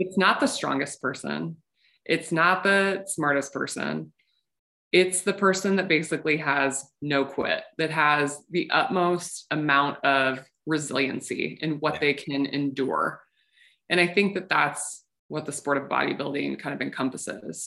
it's not the strongest person. It's not the smartest person. It's the person that basically has no quit, that has the utmost amount of resiliency in what they can endure. And I think that that's what the sport of bodybuilding kind of encompasses.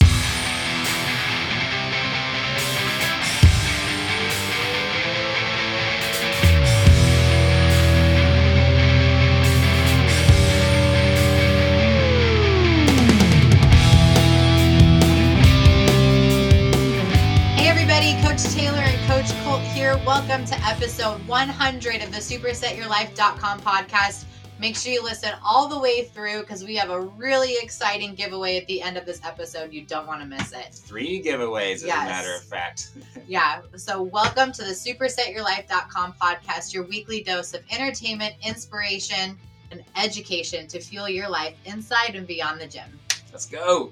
Episode 100 of the supersetyourlife.com podcast. Make sure you listen all the way through because we have a really exciting giveaway at the end of this episode. You don't want to miss it. Three giveaways, as yes. a matter of fact. yeah. So, welcome to the supersetyourlife.com podcast, your weekly dose of entertainment, inspiration, and education to fuel your life inside and beyond the gym. Let's go.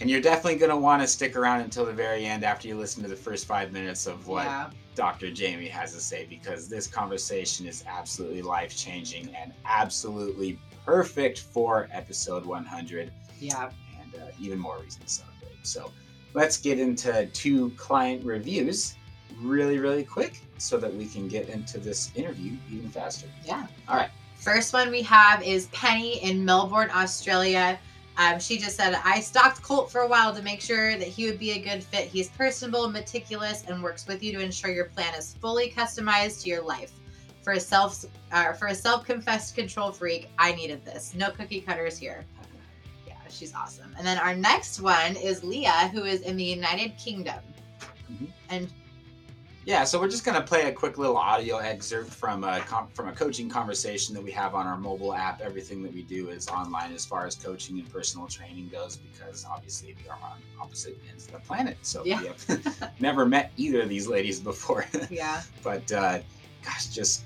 And you're definitely going to want to stick around until the very end after you listen to the first five minutes of what yeah. Dr. Jaime has to say because this conversation is absolutely life changing and absolutely perfect for episode 100. Yeah. And uh, even more reason to celebrate. So let's get into two client reviews really, really quick so that we can get into this interview even faster. Yeah. All right. First one we have is Penny in Melbourne, Australia. Um, she just said, I stalked Colt for a while to make sure that he would be a good fit. He's personable, meticulous, and works with you to ensure your plan is fully customized to your life. For a self uh, for a self-confessed control freak, I needed this. No cookie cutters here. Yeah, she's awesome. And then our next one is Leah, who is in the United Kingdom. Mm-hmm. And yeah, so we're just going to play a quick little audio excerpt from a from a coaching conversation that we have on our mobile app. Everything that we do is online as far as coaching and personal training goes, because obviously we are on opposite ends of the planet. So yeah. we have never met either of these ladies before. yeah. but uh, gosh, just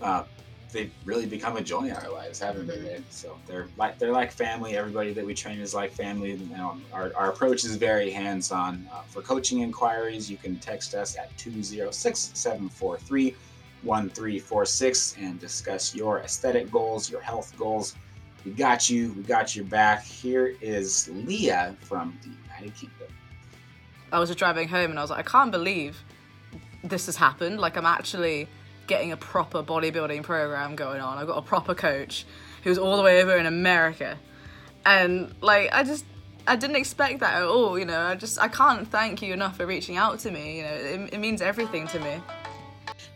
uh, they've really become a joy in our lives, haven't mm-hmm. they? So they're like they're like family. Everybody that we train is like family. You know, our, our approach is very hands on. Uh, for coaching inquiries, you can text us at 206 743 1346 and discuss your aesthetic goals, your health goals. We got you. We got your back. Here is Leah from the United Kingdom. I was just driving home and I was like, I can't believe this has happened. Like, I'm actually getting a proper bodybuilding program going on. I've got a proper coach who's all the way over in America. And like I just I didn't expect that at all, you know. I just I can't thank you enough for reaching out to me, you know. It, it means everything to me.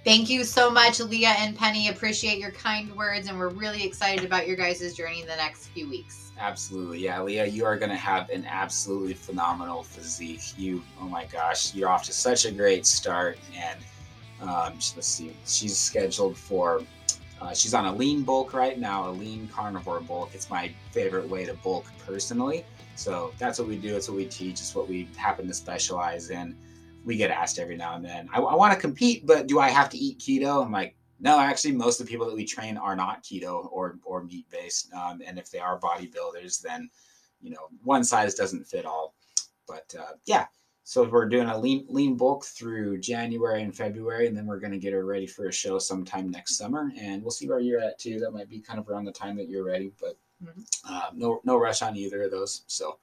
Thank you so much, Leah and Penny. Appreciate your kind words, and we're really excited about your guys' journey in the next few weeks. Absolutely. Yeah, Leah, you are going to have an absolutely phenomenal physique. You, oh my gosh, you're off to such a great start. And um, let's see, she's scheduled for. Uh, she's on a lean bulk right now, a lean carnivore bulk. It's my favorite way to bulk personally. So that's what we do. It's what we teach. It's what we happen to specialize in. We get asked every now and then, I, I want to compete, but do I have to eat keto? I'm like, no, actually, most of the people that we train are not keto or, or meat based. Um, and if they are bodybuilders, then, you know, one size doesn't fit all. But uh, yeah, so we're doing a lean lean bulk through January and February, and then we're going to get her ready for a show sometime next summer, and we'll see where you're at too. That might be kind of around the time that you're ready, but mm-hmm. uh, no no rush on either of those. So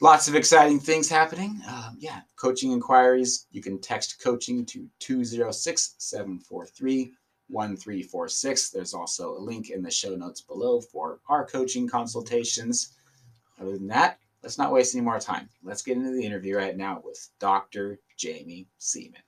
lots of exciting things happening. Um, yeah, coaching inquiries. You can text coaching to 206 743 1346. There's also a link in the show notes below for our coaching consultations. Other than that, let's not waste any more time. Let's get into the interview right now with Dr. Jaime Seeman.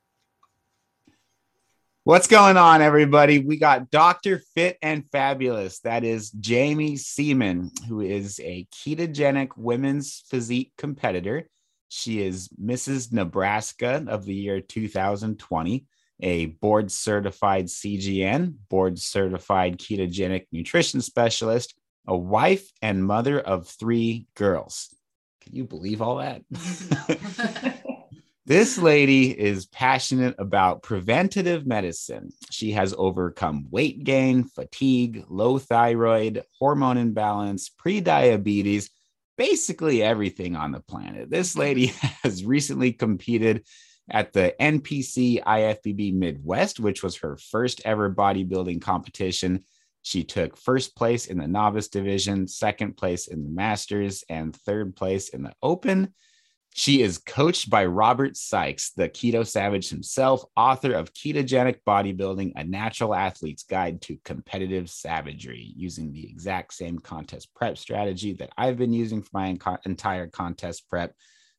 What's going on, everybody? We got Dr. Fit and Fabulous. That is Jaime Seeman, who is a ketogenic women's physique competitor. She is Mrs. Nebraska of the year 2020, a board certified CGN, board certified ketogenic nutrition specialist, a wife and mother of three girls. Can you believe all that? this lady is passionate about preventative medicine. She has overcome weight gain, fatigue, low thyroid, hormone imbalance, prediabetes, basically everything on the planet. This lady has recently competed at the NPC IFBB Midwest, which was her first ever bodybuilding competition. She took first place in the novice division, second place in the masters, and third place in the open. She is coached by Robert Sykes, the keto savage himself, author of Ketogenic Bodybuilding, a natural athlete's guide to competitive savagery, using the exact same contest prep strategy that I've been using for my entire contest prep,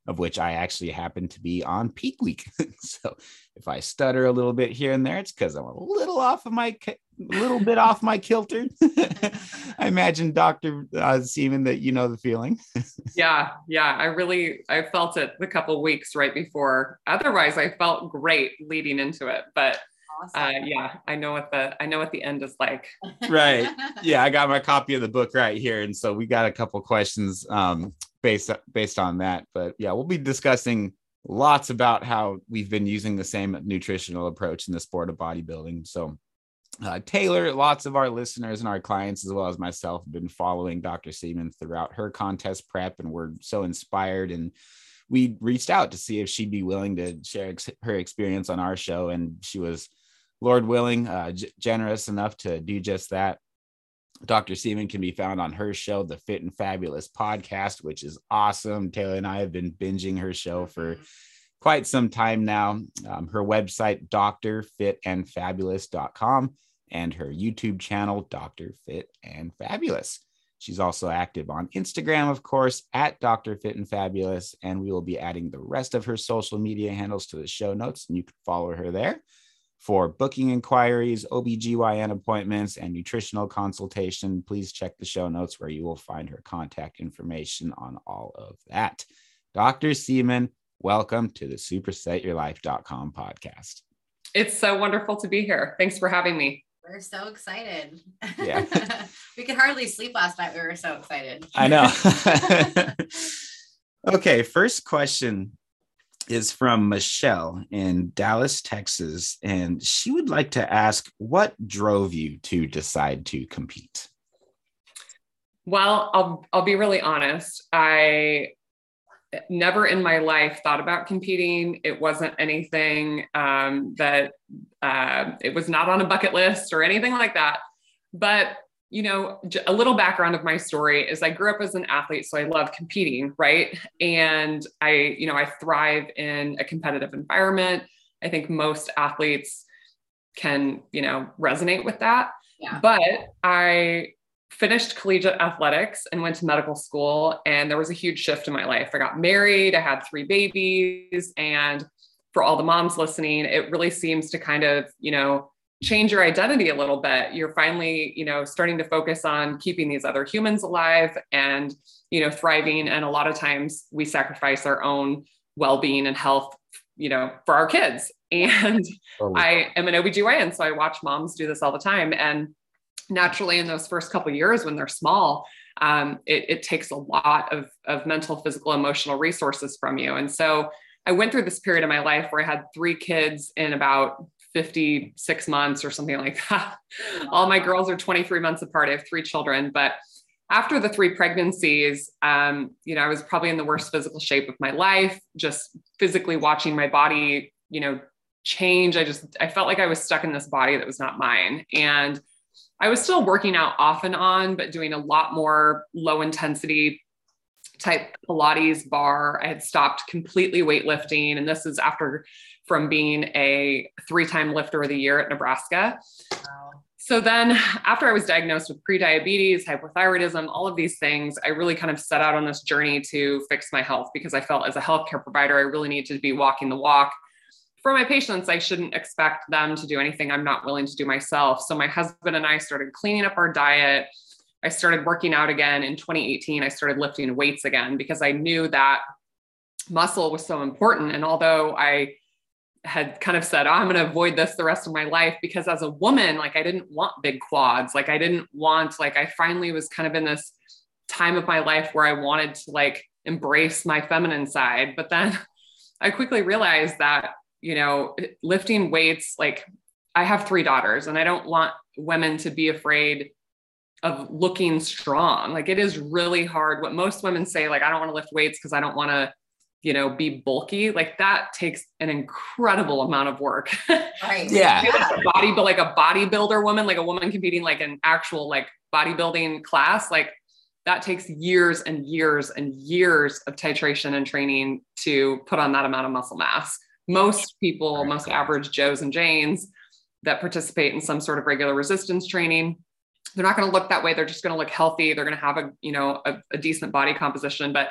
of which I actually happen to be on peak week. so if I stutter a little bit here and there, it's because I'm a little off of my a little bit off my kilter. I imagine Dr. Uh, Seeman that you know the feeling. yeah, yeah. I really I felt it the couple weeks right before. Otherwise, I felt great leading into it. But awesome. uh, yeah, I know what the I know what the end is like. Right. Yeah, I got my copy of the book right here, and so we got a couple questions um, based based on that. But yeah, we'll be discussing lots about how we've been using the same nutritional approach in the sport of bodybuilding. So uh, Taylor, lots of our listeners and our clients, as well as myself, have been following Dr. Seeman throughout her contest prep, and we're so inspired. And we reached out to see if she'd be willing to share ex- her experience on our show, and she was, Lord willing, uh, g- generous enough to do just that. Dr. Seeman can be found on her show, the Fit and Fabulous podcast, which is awesome. Taylor and I have been binging her show for quite some time now. Um, her website, drfitandfabulous.com and her YouTube channel, Dr. Fit and Fabulous. She's also active on Instagram, of course, at Dr. Fit and Fabulous. And we will be adding the rest of her social media handles to the show notes, and you can follow her there. For booking inquiries, OBGYN appointments, and nutritional consultation, please check the show notes where you will find her contact information on all of that. Dr. Seeman, welcome to the supersetyourlife.com podcast. It's so wonderful to be here. Thanks for having me. We're so excited. Yeah. we could hardly sleep last night. We were so excited. I know. okay, first question is from Michelle in Dallas, Texas. And she would like to ask what drove you to decide to compete? Well, I'll, I'll be really honest. I never in my life thought about competing. It wasn't anything um, that uh, it was not on a bucket list or anything like that. But you know, a little background of my story is I grew up as an athlete, so I love competing, right? And I, you know, I thrive in a competitive environment. I think most athletes can, you know, resonate with that. Yeah. But I finished collegiate athletics and went to medical school and there was a huge shift in my life. I got married, I had three babies and for all the moms listening, it really seems to kind of, you know, change your identity a little bit. You're finally, you know, starting to focus on keeping these other humans alive and, you know, thriving and a lot of times we sacrifice our own well-being and health, you know, for our kids. And I am an OBGYN, so I watch moms do this all the time and naturally in those first couple years when they're small um, it, it, takes a lot of, of mental physical emotional resources from you and so i went through this period of my life where i had three kids in about 56 months or something like that all my girls are 23 months apart i have three children but after the three pregnancies um, you know i was probably in the worst physical shape of my life just physically watching my body you know change i just i felt like i was stuck in this body that was not mine and I was still working out off and on, but doing a lot more low intensity type Pilates barre. I had stopped completely weightlifting. And this is after from being a three time lifter of the year at Nebraska. Wow. So then, after I was diagnosed with prediabetes, hypothyroidism, all of these things, I really kind of set out on this journey to fix my health because I felt as a healthcare provider, I really need to be walking the walk for my patients, I shouldn't expect them to do anything I'm not willing to do myself. So my husband and I started cleaning up our diet. I started working out again in 2018. I started lifting weights again because I knew that muscle was so important. And although I had kind of said, oh, I'm going to avoid this the rest of my life because as a woman, like I didn't want big quads. Like I didn't want, like I finally was kind of in this time of my life where I wanted to like embrace my feminine side. But then I quickly realized that you know, lifting weights, like I have three daughters and I don't want women to be afraid of looking strong. Like it is really hard. What most women say, like, I don't want to lift weights because I don't want to you know, be bulky, like that takes an incredible amount of work. Right. Yeah. Like body, but like a bodybuilder woman, like a woman competing like an actual like bodybuilding class, like that takes years and years and years of titration and training to put on that amount of muscle mass. Most people, most average Joes and Janes that participate in some sort of regular resistance training, they're not going to look that way. They're just going to look healthy. They're going to have a, you know, a, a decent body composition. But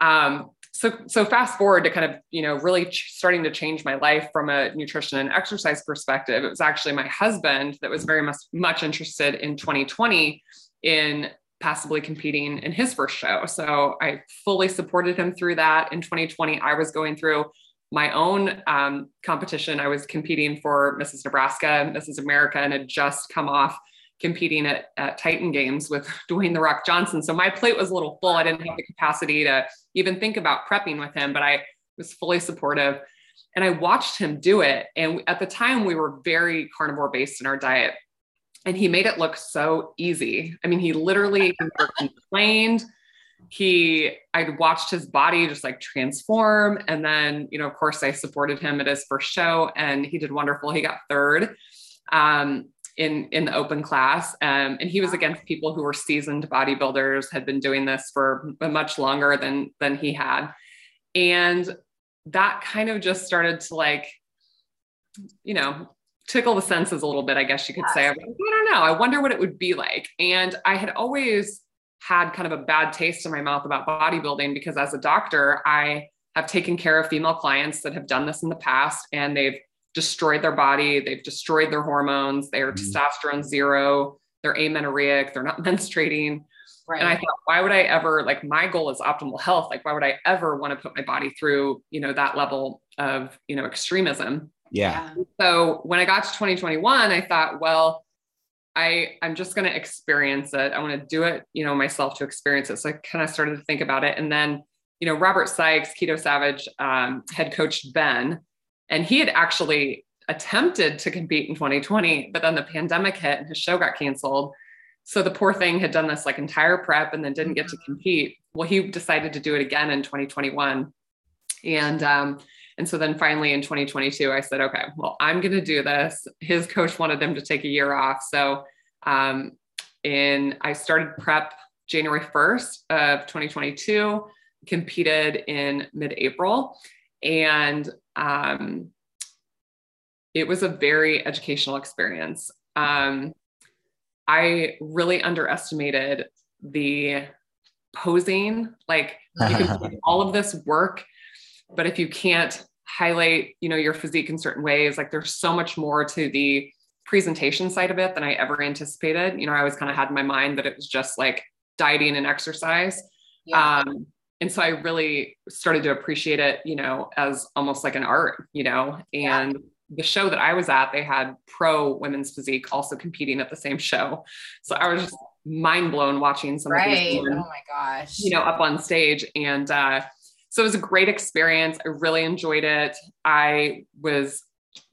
um, so so fast forward to kind of you know really ch- starting to change my life from a nutrition and exercise perspective it was actually my husband that was very much much interested in 2020 in possibly competing in his first show so i fully supported him through that in 2020 i was going through my own um, competition i was competing for mrs nebraska mrs america and had just come off competing at, at Titan Games with Dwayne the Rock Johnson. So my plate was a little full. I didn't have the capacity to even think about prepping with him, but I was fully supportive. And I watched him do it. And at the time, we were very carnivore based in our diet. And he made it look so easy. I mean, he literally complained. He, I watched his body just like transform. And then, you know, of course, I supported him at his first show and he did wonderful. He got third. Um, in in the open class. Um, and he was against people who were seasoned bodybuilders had been doing this for much longer than than he had. And that kind of just started to like you know tickle the senses a little bit i guess you could say. I, like, I don't know. I wonder what it would be like. And i had always had kind of a bad taste in my mouth about bodybuilding because as a doctor i have taken care of female clients that have done this in the past and they've destroyed their body, they've destroyed their hormones, they're mm-hmm. testosterone zero, they're amenorrheic, they're not menstruating. Right. And I thought, why would I ever like my goal is optimal health? Like, why would I ever want to put my body through, you know, that level of, you know, extremism? Yeah. So when I got to 2021, I thought, well, I I'm just going to experience it. I want to do it, you know, myself to experience it. So I kind of started to think about it. And then, you know, Robert Sykes, Keto Savage, um, head coach Ben, and he had actually attempted to compete in 2020, but then the pandemic hit and his show got canceled. So the poor thing had done this like entire prep and then didn't get to mm-hmm. compete. Well, he decided to do it again in 2021. And um, and so then finally in 2022, I said, okay, well, I'm going to do this. His coach wanted him to take a year off. So um, in I started prep January 1st of 2022, competed in mid-April. And um, it was a very educational experience. Um, I really underestimated the posing. Like you can do all of this work, but if you can't highlight, you know, your physique in certain ways, like there's so much more to the presentation side of it than I ever anticipated. You know, I always kind of had in my mind that it was just like dieting and exercise. Yeah. Um, and so I really started to appreciate it, you know, as almost like an art, you know, and yeah. the show that I was at, they had pro women's physique also competing at the same show. So I was just mind blown watching some right. of these women, oh my gosh, you know, up on stage. And uh, so it was a great experience. I really enjoyed it. I was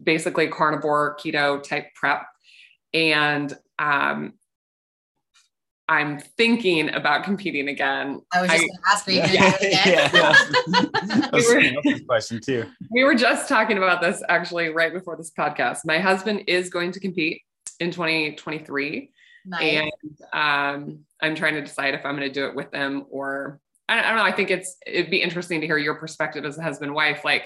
basically carnivore keto type prep. And um, I'm thinking about competing again. I was just going to ask, are you yeah. going to do it again? Yeah. we were, question too. We were just talking about this actually right before this podcast. My husband is going to compete in 2023. Nice. And um, I'm trying to decide if I'm going to do it with them or I don't know. I think it's it'd be interesting to hear your perspective as a husband wife. Like,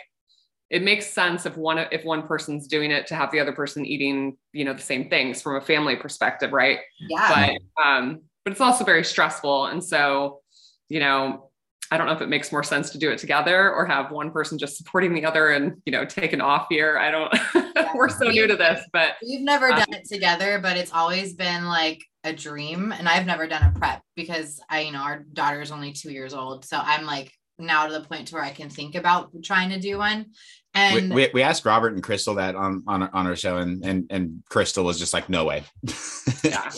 it makes sense if one if one person's doing it to have the other person eating, you know, the same things from a family perspective, right? Yeah. But um, but it's also very stressful. And so, you know, I don't know if it makes more sense to do it together or have one person just supporting the other and, you know, take an off year. I don't, yeah. we're so new to this, but we've never um, done it together, but it's always been like a dream. And I've never done a prep because I, you know, our daughter is only two years old. So I'm like now to the point to where I can think about trying to do one. And we, we, we, asked Robert and Crystal that on on on our show, and and and Crystal was just like, no way. yeah.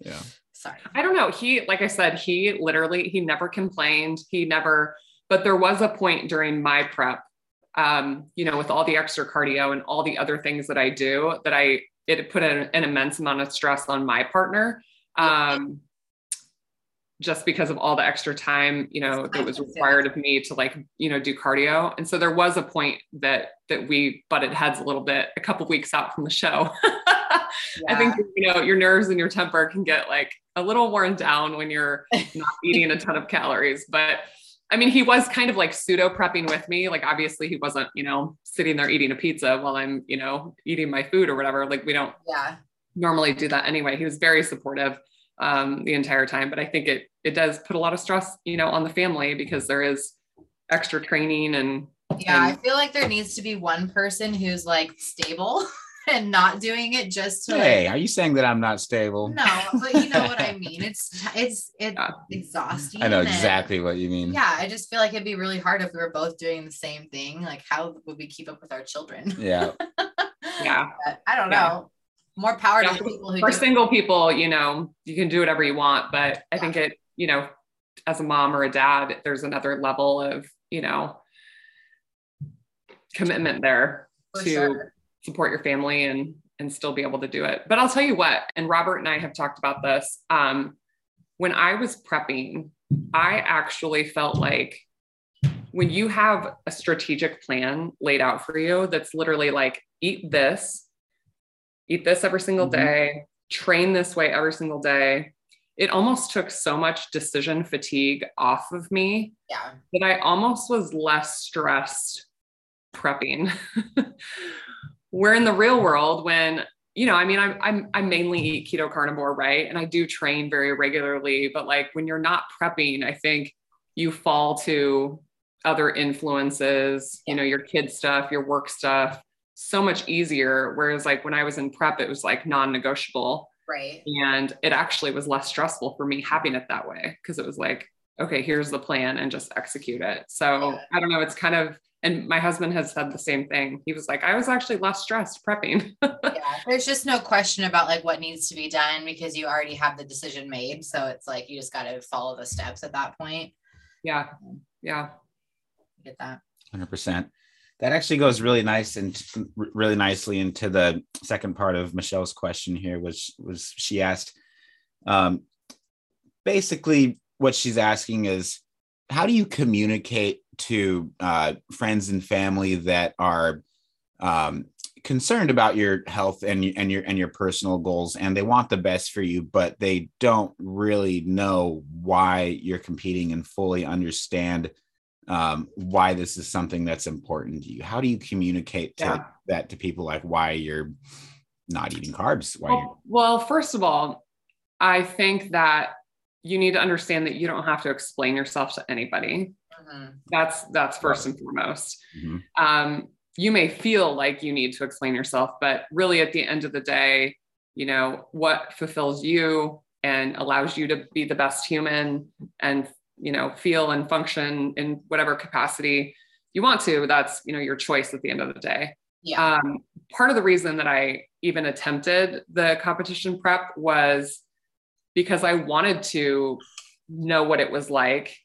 yeah sorry. I don't know. He, like I said, he literally, he never complained. He never, but there was a point during my prep, um, you know, with all the extra cardio and all the other things that I do that I, it put an, an immense amount of stress on my partner. Um, just because of all the extra time, you know, that was required of me to like, you know, do cardio. And so there was a point that that we butted heads a little bit a couple weeks out from the show. I think you know your nerves and your temper can get like a little worn down when you're not eating a ton of calories. But I mean, he was kind of like pseudo prepping with me. Like obviously he wasn't, you know, sitting there eating a pizza while I'm, you know, eating my food or whatever. Like we don't Yeah. normally do that anyway. He was very supportive um, the entire time, but I think it it does put a lot of stress, you know, on the family because there is extra training and Yeah, I feel like there needs to be one person who's like stable and not doing it just to Hey, like are you saying that I'm not stable? no, but you know what I mean. It's it's it's Yeah. exhausting. I know and- exactly what you mean. Yeah, I just feel like it'd be really hard if we were both doing the same thing. Like, how would we keep up with our children? Yeah. yeah. But I don't Yeah. know. More power Yeah, to people who For do it. single people, you know, you can do whatever you want, but I think it, you know, as a mom or a dad, there's another level of, you know, commitment there For to sure. Support your family and and still be able to do it. But I'll tell you what, and Robert and I have talked about this. Um, when I was prepping, I actually felt like when you have a strategic plan laid out for you that's literally like eat this, eat this every single Mhm. day, train this way every single day. It almost took so much decision fatigue off of me Yeah. that I almost was less stressed prepping. Where in the real world, when you know, I mean, I'm I'm I mainly eat keto carnivore, right? And I do train very regularly, but like when you're not prepping, I think you fall to other influences, you know, your kid stuff, your work stuff, so much easier. Whereas like when I was in prep, it was like non-negotiable. Right. And it actually was less stressful for me having it that way because it was like, okay, here's the plan and just execute it. So Yeah. I don't know. It's kind of, and my husband has said the same thing. He was like, I was actually less stressed prepping. yeah. There's just no question about like what needs to be done because you already have the decision made. So it's like you just got to follow the steps at that point. yeah. Yeah. Get that. Hundred percent. That actually goes really nice and really nicely into the second part of Michelle's question here, which was she asked, um, basically what she's asking is, how do you communicate to uh, friends and family that are um, concerned about your health and and your and your personal goals, and they want the best for you, but they don't really know why you're competing and fully understand um, why this is something that's important to you. How do you communicate to Yeah. that to people, like why you're not eating carbs? Why Well, well, first of all, I think that you need to understand that you don't have to explain yourself to anybody. Mhm. That's that's first and foremost. Mhm. um, you may feel like you need to explain yourself, but really at the end of the day, you know, what fulfills you and allows you to be the best human and, you know, feel and function in whatever capacity you want to, that's, you know, your choice at the end of the day. Yeah. Um, part of the reason that I even attempted the competition prep was because I wanted to know what it was like.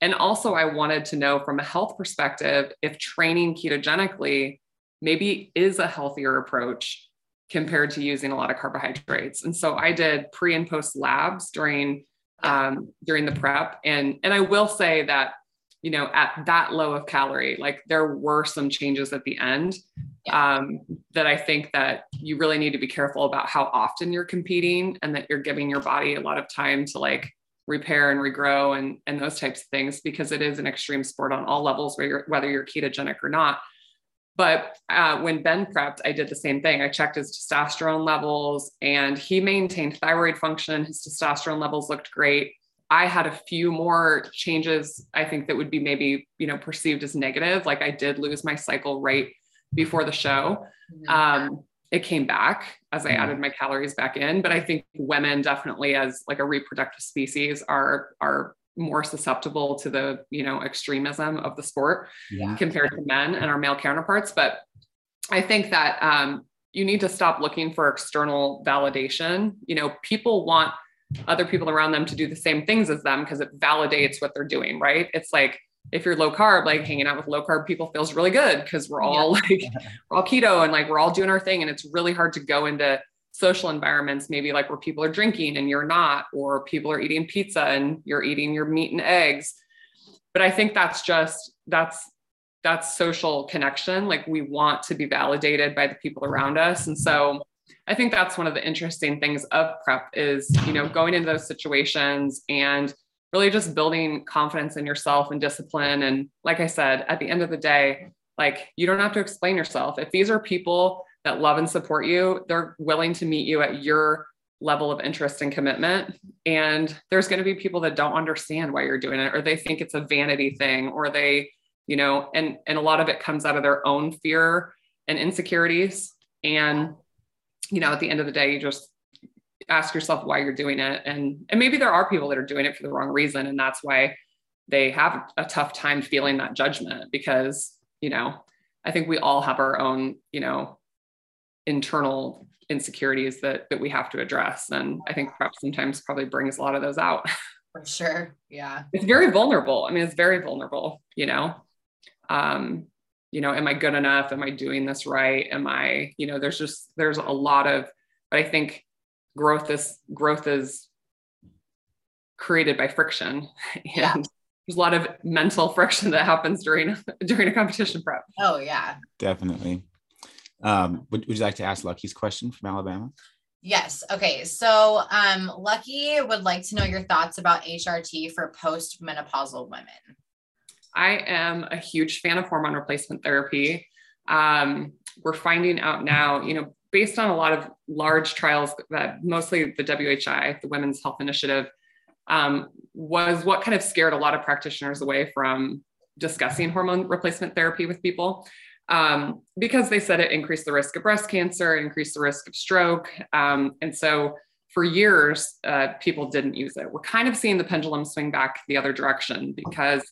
And also, I wanted to know from a health perspective if training ketogenically maybe is a healthier approach compared to using a lot of carbohydrates. And so I did pre and post labs during um, during the prep, and and I will say that you know at that low of calorie, like there were some changes at the end um, that I think that you really need to be careful about how often you're competing and that you're giving your body a lot of time to like repair and regrow and and those types of things because it is an extreme sport on all levels whether you're, whether you're ketogenic or not. But uh, when ben prepped i did the same thing. I checked his testosterone levels and he maintained thyroid function. His testosterone levels looked great i had a few more changes i think that would be maybe you know perceived as negative like i did lose my cycle right before the show Mhm. um, it came back as I Mhm. added my calories back in. But I think women definitely, as like a reproductive species, are are more susceptible to the you know extremism of the sport Yeah. compared to men and our male counterparts. But I think that um, you need to stop looking for external validation. You know, people want other people around them to do the same things as them because it validates what they're doing, right? It's like if you're low carb, like hanging out with low carb people feels really good because we're all like we're all keto and like we're all doing our thing. And it's really hard to go into social environments, maybe like where people are drinking and you're not, or people are eating pizza and you're eating your meat and eggs. But I think that's just that's that's social connection. Like we want to be validated by the people around us. And so I think that's one of the interesting things of prep is, you know, going into those situations and really just building confidence in yourself and discipline. And like I said, at the end of the day, like you don't have to explain yourself. If these are people that love and support you, they're willing to meet you at your level of interest and commitment. And there's going to be people that don't understand why you're doing it, or they think it's a vanity thing, or they, you know, and and a lot of it comes out of their own fear and insecurities. And, you know, at the end of the day, you just ask yourself why you're doing it. And and maybe there are people that are doing it for the wrong reason. And that's why they have a tough time feeling that judgment because, you know, I think we all have our own, you know, internal insecurities that that we have to address. And i think perhaps sometimes probably brings a lot of those out. For sure. Yeah. It's very vulnerable. I mean it's very vulnerable you know? Um you know am i good enough am i doing this right am i you know there's just there's a lot of but i think growth is growth is created by friction and yeah. there's a lot of mental friction that happens during during a competition prep oh yeah definitely um, would, would you like to ask Lucky's question from Alabama? Yes. Okay. So, um, Lucky would like to know your thoughts about HRT for postmenopausal women. I am a huge fan of hormone replacement therapy. Um, we're finding out now, you know, based on a lot of large trials that mostly the WHI, the Women's Health Initiative, um, was what kind of scared a lot of practitioners away from discussing hormone replacement therapy with people um, because they said it increased the risk of breast cancer, increased the risk of stroke. Um, and so for years, uh, people didn't use it. We're kind of seeing the pendulum swing back the other direction because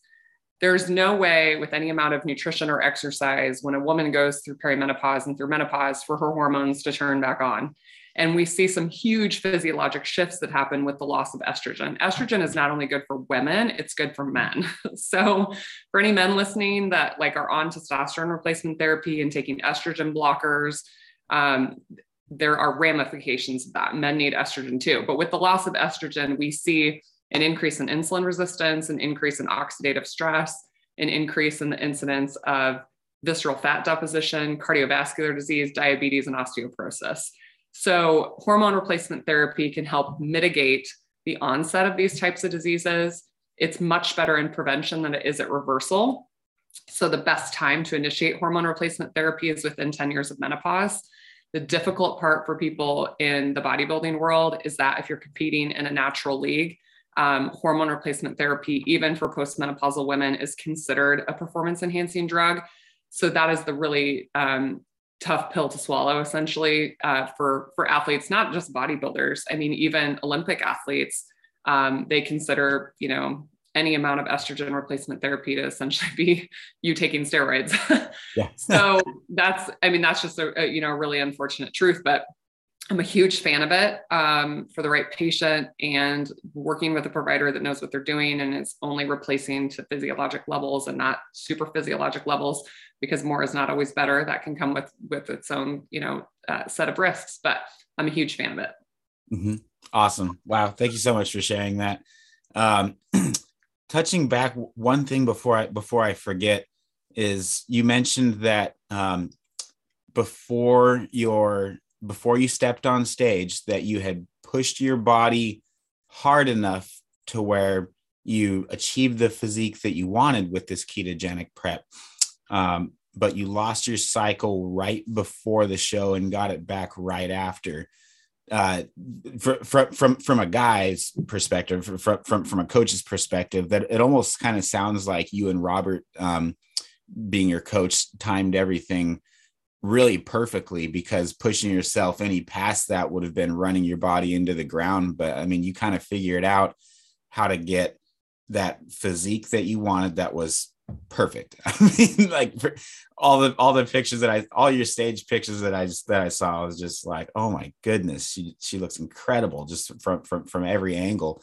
there's no way with any amount of nutrition or exercise when a woman goes through perimenopause and through menopause for her hormones to turn back on. And we see some huge physiologic shifts that happen with the loss of estrogen. Estrogen is not only good for women, it's good for men. so, for any men listening that like are on testosterone replacement therapy and taking estrogen blockers, um, there are ramifications of that. Men need estrogen too. But with the loss of estrogen, we see an increase in insulin resistance, an increase in oxidative stress, an increase in the incidence of visceral fat deposition, cardiovascular disease, diabetes, and osteoporosis. So, hormone replacement therapy can help mitigate the onset of these types of diseases. It's much better in prevention than it is at reversal. So, the best time to initiate hormone replacement therapy is within 10 years of menopause. The difficult part for people in the bodybuilding world is that if you're competing in a natural league, um, hormone replacement therapy, even for postmenopausal women, is considered a performance enhancing drug. So that is the really um, tough pill to swallow essentially uh, for for athletes not just bodybuilders i mean even olympic athletes um, they consider you know any amount of estrogen replacement therapy to essentially be you taking steroids yeah. so that's i mean that's just a, a, you know really unfortunate truth but i'm a huge fan of it um, for the right patient and working with a provider that knows what they're doing and is only replacing to physiologic levels and not super physiologic levels because more is not always better. That can come with with its own you know uh, set of risks. But I'm a huge fan of it. Mm-hmm. Awesome! Wow, thank you so much for sharing that. Um, touching back, one thing before I before I forget is you mentioned that um, before your before you stepped on stage that you had pushed your body hard enough to where you achieved the physique that you wanted with this ketogenic prep um, but you lost your cycle right before the show and got it back right after. Uh, from from from a guy's perspective, from from from a coach's perspective, that it almost kind of sounds like you and Robert, um, being your coach, timed everything really perfectly because pushing yourself any past that would have been running your body into the ground. But I mean, you kind of figured out how to get that physique that you wanted that was perfect. I mean, like all the all the pictures that I all your stage pictures that I just that I saw I was just like, oh my goodness, she she looks incredible just from from from every angle.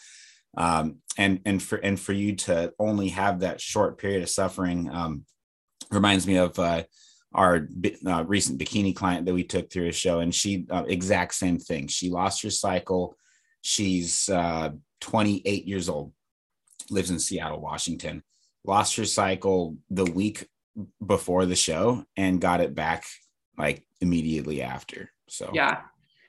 Um, and and for and for you to only have that short period of suffering um, reminds me of uh, our uh, recent bikini client that we took through a show, and she uh, exact same thing. She lost her cycle. She's uh, 28 years old, lives in Seattle, Washington. Lost her cycle the week before the show and got it back like immediately after. So Yeah.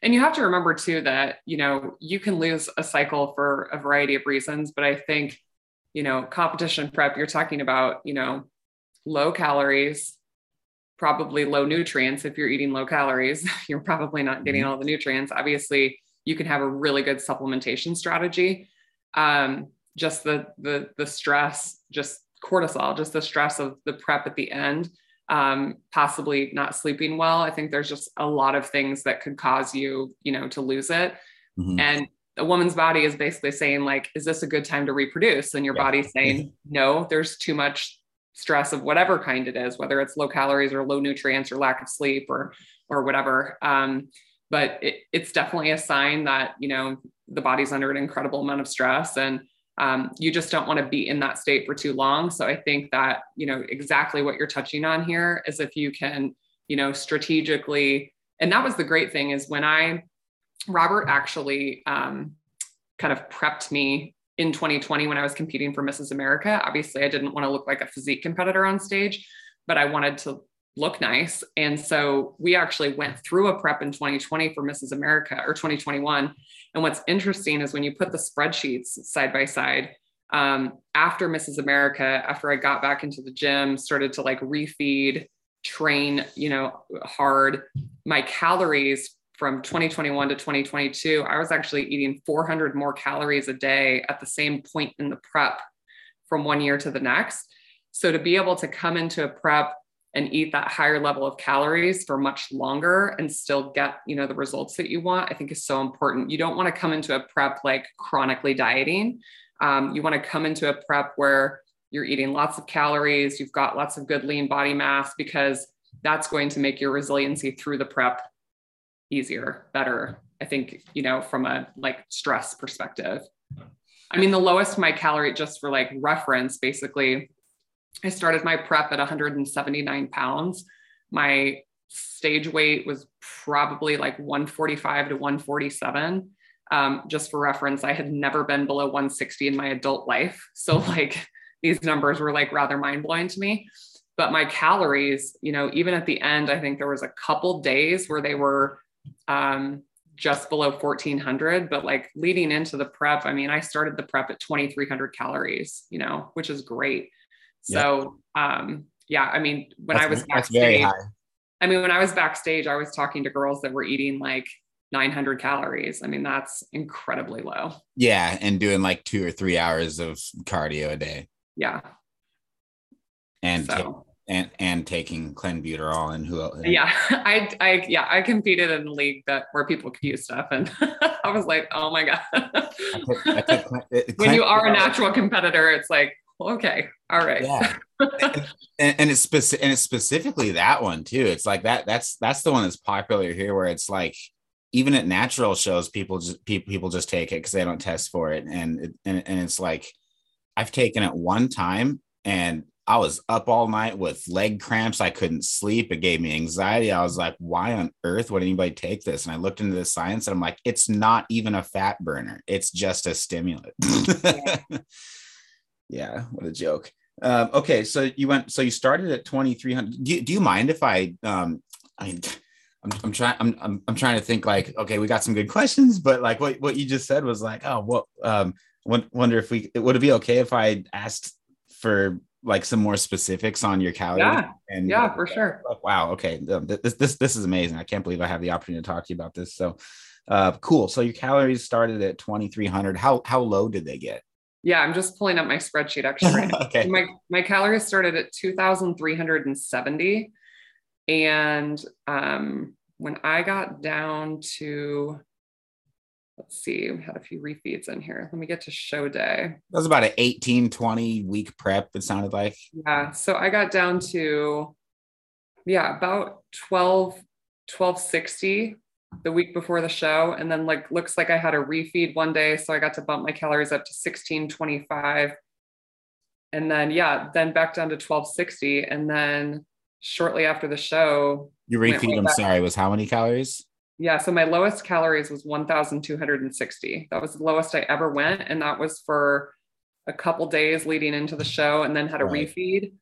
And you have to remember too that, you know, you can lose a cycle for a variety of reasons, but I think, you know, competition prep, you're talking about, you know, low calories, probably low nutrients. If you're eating low calories, you're probably not getting Mhm. all the nutrients. Obviously, you can have a really good supplementation strategy. Um, just the the the stress, just cortisol, just the stress of the prep at the end um, possibly not sleeping well. I think there's just a lot of things that could cause you, you know, to lose it. Mhm. And a woman's body is basically saying, like, is this a good time to reproduce? And your Yeah. body's saying, no, there's too much stress of whatever kind it is, whether it's low calories or low nutrients or lack of sleep or or whatever. Um, but it, it's definitely a sign that you know the body's under an incredible amount of stress and um, you just don't want to be in that state for too long so i think that you know exactly what you're touching on here is if you can you know strategically and that was the great thing is when i robert actually um, kind of prepped me in 2020 when i was competing for mrs america obviously i didn't want to look like a physique competitor on stage but i wanted to look nice and so we actually went through a prep in 2020 for mrs america or 2021 and what's interesting is when you put the spreadsheets side by side, um, after Mrs. America, after I got back into the gym, started to like refeed, train, you know, hard, my calories from 2021 to 2022, I was actually eating 400 more calories a day at the same point in the prep from one year to the next. So to be able to come into a prep and eat that higher level of calories for much longer and still get you know the results that you want i think is so important you don't want to come into a prep like chronically dieting um, you want to come into a prep where you're eating lots of calories you've got lots of good lean body mass because that's going to make your resiliency through the prep easier better i think you know from a like stress perspective i mean the lowest my calorie just for like reference basically I started my prep at 179 pounds. My stage weight was probably like 145 to 147. Um, just for reference, I had never been below 160 in my adult life. So, like, these numbers were like rather mind blowing to me. But my calories, you know, even at the end, I think there was a couple days where they were um, just below 1400. But like leading into the prep, I mean, I started the prep at 2300 calories, you know, which is great. So um yeah, I mean when That's- I was backstage. I mean when I was backstage, I was talking to girls that were eating like 900 calories. I mean that's incredibly low. Yeah, and doing like two or three hours of cardio a day, Yeah. and So and and taking clenbuterol and who else? yeah, I I yeah, I competed in a league that where people could use stuff and I was like, "Oh my god." I took- I took when you are a natural competitor, it's like, okay, all right. Yeah, and, and it's speci- and it's specifically that one too. It's like that. That's that's the one that's popular here, where it's like even at natural shows, people just pe- people just take it because they don't test for it, and it, and and it's like I've taken it one time and. I was up all night with leg cramps. I couldn't sleep. It gave me anxiety. I was like, why on earth would anybody take this? And I looked into the science and I'm like, it's not even a fat burner. It's just a stimulant. yeah, what a joke. Um, okay, so you went. So you started at twenty three hundred. Do, you- do you mind if I? Um, I mean, I'm, I'm trying. I'm, I'm I'm trying to think. Like, okay, we got some good questions, but like what what you just said was like, oh, what? Um, wonder if we would it be okay if I asked for like some more specifics on your calories? Yeah, and Yeah, for sure. Wow. Okay. This this this is amazing. I can't believe I have the opportunity to talk to you about this. So, uh, cool. So your calories started at twenty three hundred. How how low did they get? Yeah, I'm just pulling up my spreadsheet actually right okay. my my calories started at 2370 and um when i got down to let's see we had a few refeeds in here let me get to show day That was about an 18, 20 week prep, it sounded like. yeah so i got down to yeah about 12 1260 the week before the show and then like looks like i had a refeed one day so i got to bump my calories up to 1625 and then yeah then back down to 1260 and then shortly after the show. Your went refeed, I'm sorry, was how many calories? Yeah, so my lowest calories was 1,260. That was the lowest I ever went, and that was for a couple days leading into the show, and then had a Right. refeed.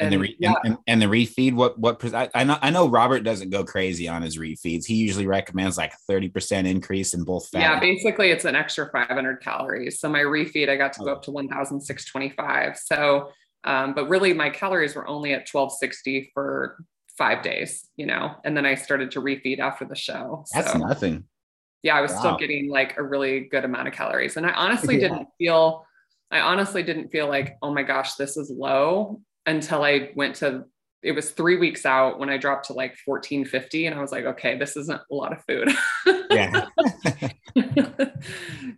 And, the re- yeah, and, and, and the refeed, what what I, I know I know Robert doesn't go crazy on his refeeds. He usually recommends like a 30% increase in both fat. yeah, basically it's an extra 500 calories. So my refeed, I got to go up to 1,625. So, um, but really my calories were only at 1,260 for five days, you know, and then I started to refeed after the show. That's so nothing. yeah, I was still getting like a really good amount of calories. And I honestly Yeah. didn't feel, I honestly didn't feel like, oh my gosh, this is low until I went to, it was three weeks out when I dropped to like 1450. And I was like, okay, this isn't a lot of food. Yeah.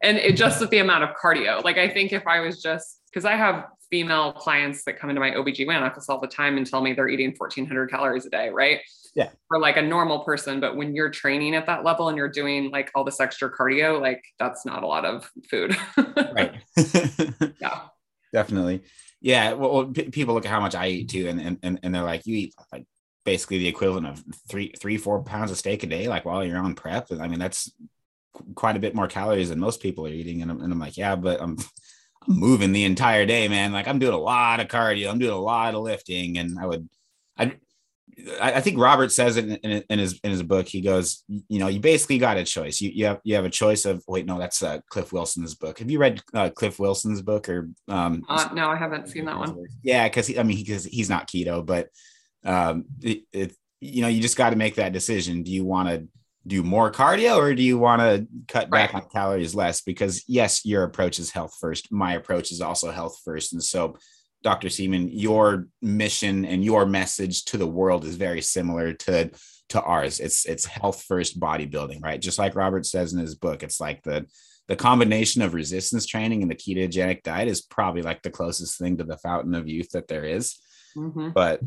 and it just with the amount of cardio. Like I think if I was just because I have female clients that come into my OBGYN office all the time and tell me they're eating 1400 calories a day, right? Yeah. For like a normal person. But when you're training at that level and you're doing like all this extra cardio, like that's not a lot of food. right. yeah. Definitely. Yeah. Well, well, p- people look at how much I eat too, and, and and they're like, you eat like basically the equivalent of three, three, four pounds of steak a day, like while you're on prep. I mean, that's quite a bit more calories than most people are eating. And I'm, and I'm like, yeah, but I'm, I'm moving the entire day, man. Like I'm doing a lot of cardio, I'm doing a lot of lifting, and I would, I, I think Robert says it in, in, in his in his book. He goes, you know, you basically got a choice. You you have you have a choice of wait, no, that's uh, Cliff Wilson's book. Have you read uh, Cliff Wilson's book or um? Uh, no, I haven't seen that one. Yeah, because I mean, because he's not keto, but um, it, it you know, you just got to make that decision. Do you want to do more cardio or do you want to cut back Right. on calories less? Because yes, your approach is health first. My approach is also health first, and so. Dr. Seeman, your mission and your message to the world is very similar to to ours. It's it's health first bodybuilding, right? Just like Robert says in his book, it's like the the combination of resistance training and the ketogenic diet is probably like the closest thing to the fountain of youth that there is. Mhm. But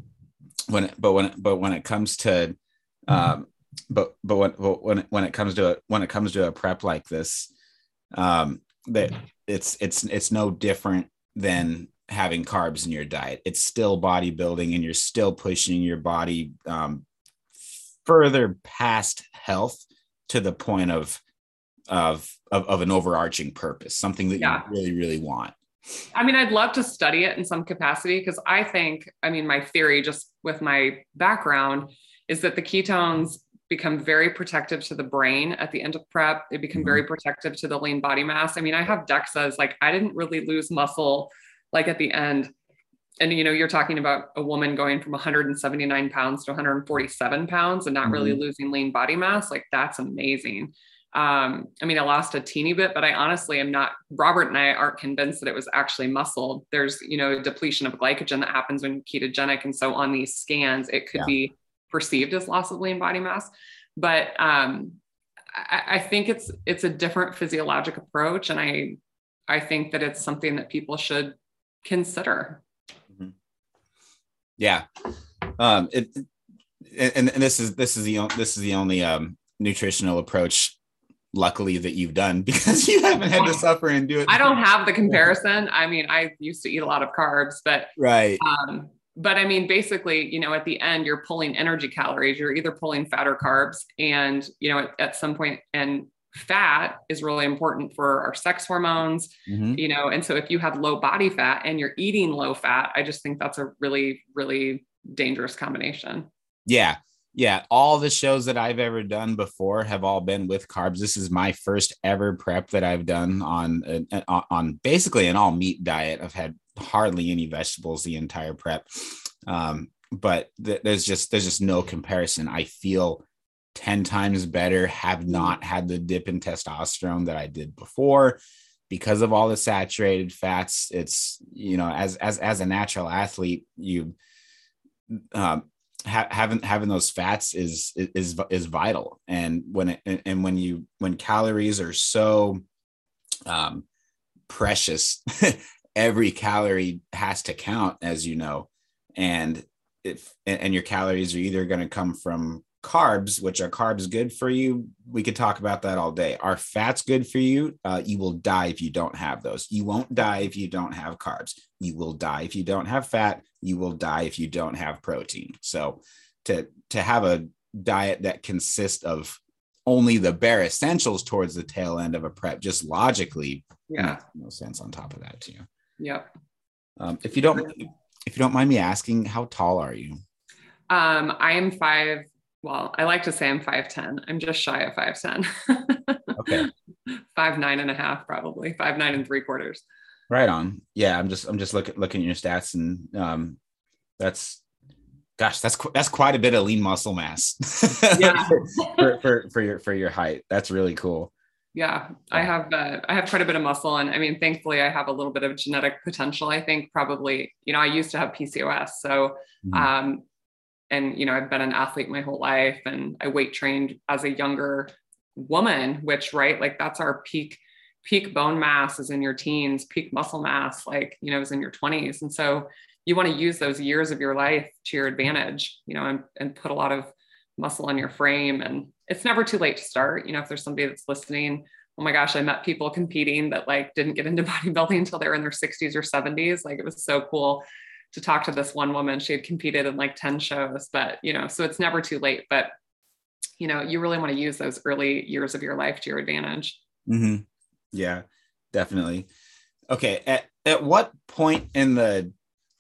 when but when but when it comes to um but but when when it, when it comes to a, when it comes to a prep like this um that it's it's it's no different than having carbs in your diet it's still bodybuilding and you're still pushing your body um further past health to the point of of of, of an overarching purpose something that Yeah. you really really want I mean, I'd love to study it in some capacity because I think, I mean, my theory, just with my background, is that the ketones become very protective to the brain at the end of prep. They become very protective to the lean body mass. I mean, I have DEXAs, like, I didn't really lose muscle like at the end. And, you know, you're talking about a woman going from 179 pounds to 147 pounds and not really losing lean body mass. Like, that's amazing um i mean i lost a teeny bit but i honestly am not robert and i aren't convinced that it was actually muscle there's you know depletion of glycogen that happens when ketogenic and so on these scans it could Yeah. be perceived as loss of lean body mass but um I, I think it's it's a different physiologic approach and i i think that it's something that people should consider. Yeah. Um it and, and this is this is the this is the only um nutritional approach luckily that you've done because you haven't had to suffer and do it i don't have the comparison. I mean i used to eat a lot of carbs but right. Um, but I mean, basically, you know, at the end, you're pulling energy calories. You're either pulling fat or carbs, and you know, at, at some point, and fat is really important for our sex hormones. Mhm. You know, and so if you have low body fat and you're eating low fat, I just think that's a really, really dangerous combination. yeah yeah all the shows that i've ever done before have all been with carbs this is my first ever prep that i've done on on basically an all meat diet i've had hardly any vegetables the entire prep. Um but th- there's just there's just no comparison. I feel 10 times better have not had the dip in testosterone that i did before. Because of all the saturated fats it's you know as as as a natural athlete you um ha- having having those fats is is is vital. And when it and when you when calories are so um precious every calorie has to count as you know and if and your calories are either going to come from carbs, which are carbs good for you, we could talk about that all day. Are fats good for you? Uh, you will die if you don't have those. You won't die if you don't have carbs. You will die if you don't have fat. You will die if you don't have protein. So to to have a diet that consists of only the bare essentials towards the tail end of a prep, just logically, Yeah. no sense on top of that too. Yep. Um, if you don't, if you don't mind me asking, how tall are you? Um, I am five. Well, I like to say I'm 5'10. I'm just shy of 5'10. Okay. five, nine and a half, probably five, nine and three quarters. Right on. Yeah, I'm just I'm just looking looking at your stats, and um, that's gosh, that's qu- that's quite a bit of lean muscle mass. Yeah. for, for for your for your height, that's really cool. Yeah, I have uh, I have quite a bit of muscle, and I mean, thankfully, I have a little bit of genetic potential. I think probably, you know, I used to have PCOS, so Mhm. um, and you know, I've been an athlete my whole life, and I weight trained as a younger woman, which right, like that's our peak peak bone mass is in your teens, peak muscle mass, like you know, is in your twenties, and so you want to use those years of your life to your advantage, you know, and, and put a lot of muscle on your frame and it's never too late to start. You know if there's somebody that's listening oh my gosh i met people competing that like didn't get into bodybuilding until they were in their 60s or 70s like it was so cool to talk to this one woman. She had competed in like 10 shows but you know so it's never too late. But you know you really want to use those early years of your life to your advantage. Mm-hmm. Yeah, definitely. Okay, at at what point in the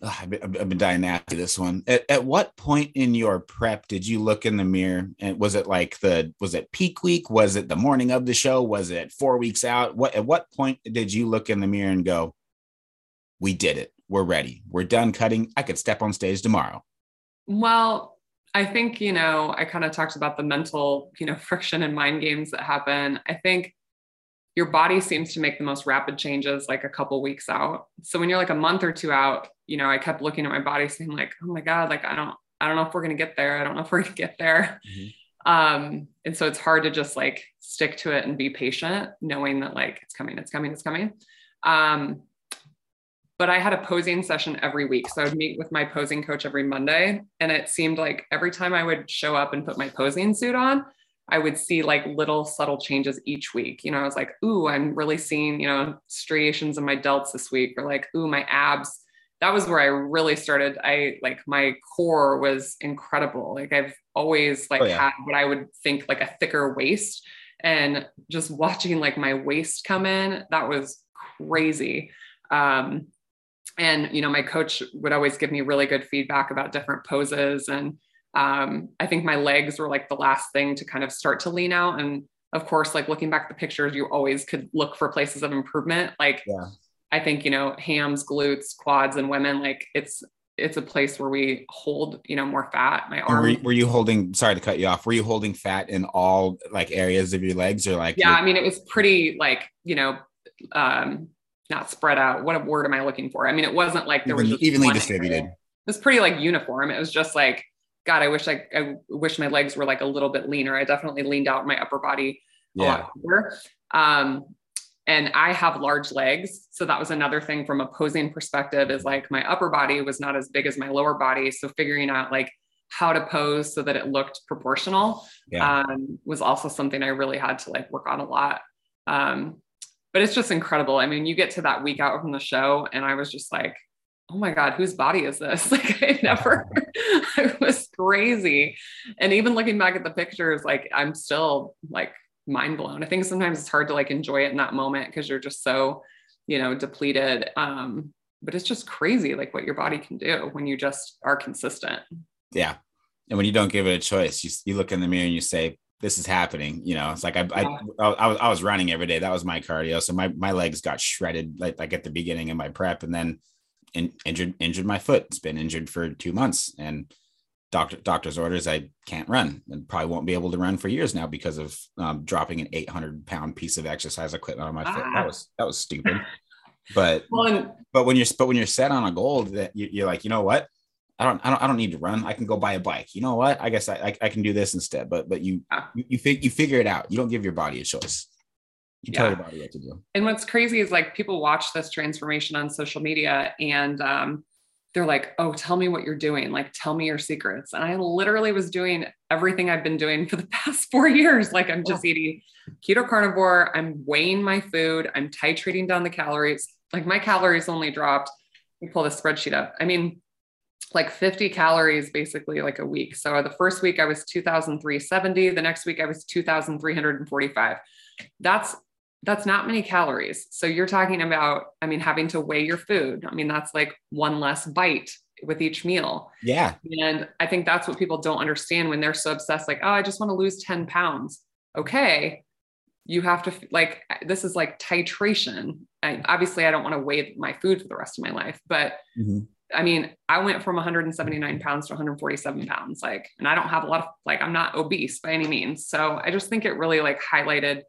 Ugh, I've, been, dying to ask you this one. At, at what point in your prep did you look in the mirror and was it like the was it peak week? Was it the morning of the show? Was it four weeks out? What at what point did you look in the mirror and go, "We did it. We're ready. We're done cutting. I could step on stage tomorrow." Well, I think, you know, I kind of talked about the mental, you know, friction and mind games that happen. I think your body seems to make the most rapid changes like a couple weeks out. So when you're like a month or two out, you know, I kept looking at my body saying like, oh my God, like I don't, I don't know if we're going to get there. I don't know if we're going to get there. Mhm. Um, and so it's hard to just like stick to it and be patient, knowing that like it's coming, it's coming, it's coming. Um, but I had a posing session every week. So I would meet with my posing coach every Monday. And it seemed like every time I would show up and put my posing suit on, I would see like little subtle changes each week. You know, I was like, ooh, I'm really seeing, you know, striations in my delts this week, or like, ooh, my abs. That was where I really started. I like my core was incredible. Like I've always like Oh, yeah. had what I would think like a thicker waist. And just watching like my waist come in, that was crazy. Um, and you know my coach would always give me really good feedback about different poses and um, i think my legs were like the last thing to kind of start to lean out and of course like looking back at the pictures you always could look for places of improvement like Yeah. i think you know hams glutes quads and women like it's it's a place where we hold you know more fat my arm were, you- were you holding? Sorry to cut you off. Were you holding fat in all like areas of your legs, or like? yeah i mean it was pretty like you know um not spread out what a word am i looking for i mean it wasn't like there was evenly distributed. area. it was pretty like uniform it was just like god i wish I, I wish my legs were like a little bit leaner i definitely leaned out my upper body a Yeah. lot quicker um and i have large legs so that was another thing from a posing perspective is like my upper body was not as big as my lower body so figuring out like how to pose so that it looked proportional Yeah. um, was also something I really had to like work on a lot. Um, but it's just incredible. I mean, you get to that week out from the show, and I was just like, oh my God, whose body is this? Like, I never, I was crazy. And even looking back at the pictures, like, I'm still like mind blown. I think sometimes it's hard to like enjoy it in that moment because you're just so, you know, depleted. Um, but it's just crazy, like what your body can do when you just are consistent. Yeah. And when you don't give it a choice, you, you look in the mirror and you say, this is happening. You know, it's like I, I, I, was, I was running every day. That was my cardio. So my, my legs got shredded like, like at the beginning of my prep and then in, injured, injured my foot. It's been injured for two months and doctor, doctor's orders. I can't run and probably won't be able to run for years now because of um, dropping an 800 pound piece of exercise equipment on my foot. Ah. That was, that was stupid. But, Well, but when you're, but when you're set on a goal that you, you're like, you know what? I don't, I don't, I don't need to run. I can go buy a bike. You know what? I guess I, I, I can do this instead. But, but you, Yeah. you, you, fig, you figure it out. You don't give your body a choice. You tell Yeah. your body what to do. and what's crazy is like people watch this transformation on social media and um, they're like, oh, tell me what you're doing. Like, tell me your secrets. And I literally was doing everything I've been doing for the past four years. Like, I'm just eating keto carnivore. I'm weighing my food. I'm titrating down the calories. Like, my calories only dropped. Let me pull the spreadsheet up. I mean, like 50 calories basically like a week. So the first week I was 2,370. The next week I was 2,345. That's that's not many calories. So you're talking about, I mean, having to weigh your food. I mean, that's like one less bite with each meal. Yeah. And I think that's what people don't understand when they're so obsessed, like, oh, I just want to lose 10 pounds. Okay. You have to, like, this is like titration. I, obviously, I don't want to weigh my food for the rest of my life, but mm-hmm. I mean, I went from 179 pounds to 147 pounds, like, and I don't have a lot of, like, I'm not obese by any means. So I just think it really like highlighted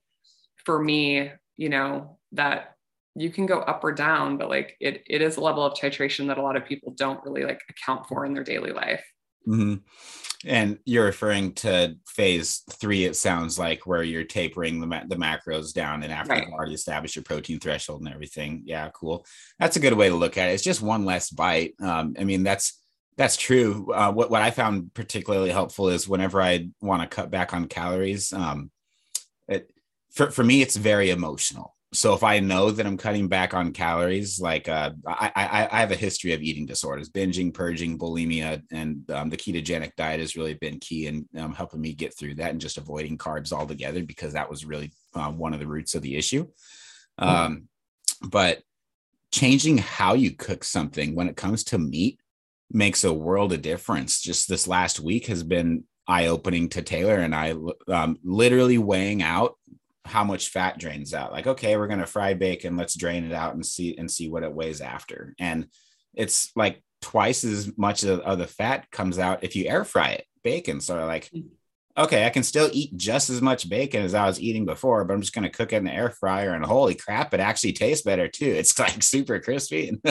for me, you know, that you can go up or down, but like it it is a level of titration that a lot of people don't really like account for in their daily life. Mm-hmm. And you're referring to phase three, it sounds like, where you're tapering the, ma- the macros down and after right. you've already established your protein threshold and everything. Yeah, cool. That's a good way to look at it. It's just one less bite. Um, I mean, that's that's true. Uh, what what I found particularly helpful is whenever I want to cut back on calories, um, for, for me, it's very emotional. So if I know that I'm cutting back on calories, like uh, I, I, I have a history of eating disorders, binging, purging, bulimia, and um, the ketogenic diet has really been key in um, helping me get through that and just avoiding carbs altogether because that was really uh, one of the roots of the issue. Hmm. Um, but changing how you cook something when it comes to meat makes a world of difference. Just this last week has been eye opening to Taylor and I, um, literally weighing out how much fat drains out. Like okay we're going to fry bacon let's drain it out and see and see what it weighs after. And it's like twice as much of, of the fat comes out if you air fry it bacon so like mm. okay i can still eat just as much bacon as i was eating before but i'm just going to cook it in the air fryer and holy crap it actually tastes better too. It's like super crispy.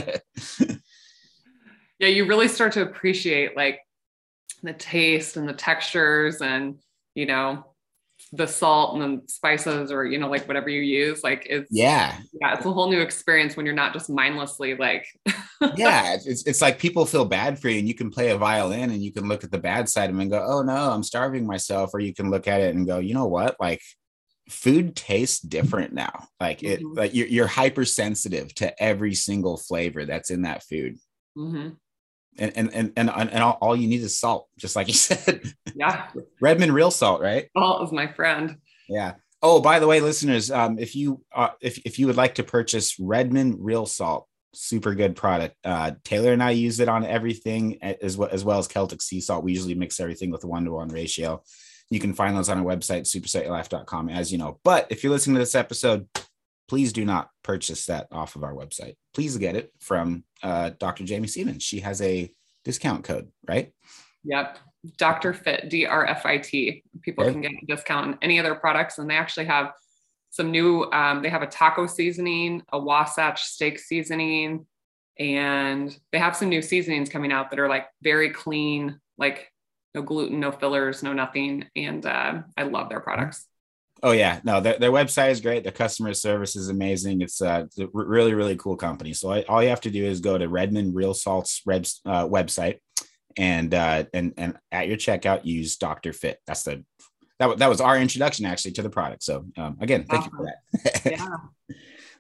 Yeah you really start to appreciate like the taste and the textures and you know the salt and the spices or you know like whatever you use like it's yeah. yeah it's a whole new experience when you're not just mindlessly like yeah it's, it's like people feel bad for you and you can play a violin and you can look at the bad side of them and go oh no i'm starving myself or you can look at it and go you know what? Like food tastes different now. Like it mm-hmm. like you're, you're hypersensitive to every single flavor that's in that food. Mm-hmm and and and and, and all, all, you need is salt, just like you said. Yeah. Redmond real salt, right? Salt is my friend. Yeah. Oh, by the way, listeners, um, if you uh, if if you would like to purchase Redmond real salt, super good product. Uh, Taylor and I use it on everything as well as well as Celtic sea salt. We usually mix everything with a one to one ratio. You can find those on our website, supercellullife.com, as you know. But if you're listening to this episode, please do not purchase that off of our website. Please get it from uh, Dr. Jaime Stevens. She has a discount code, right? Yep. Dr. Fit, D R F I T. People okay. can get a discount on any of their products. And they actually have some new, um, they have a taco seasoning, a Wasatch steak seasoning, and they have some new seasonings coming out that are like very clean, like no gluten, no fillers, no nothing. And uh, I love their products. Oh yeah, no, their, their website is great. The customer service is amazing. It's, uh, it's a really really cool company. So I, all you have to do is go to Redmond Real Salt's uh, website, and uh, and and at your checkout use Doctor Fit. That's the that that was our introduction actually to the product. So um, again, thank you for that. yeah.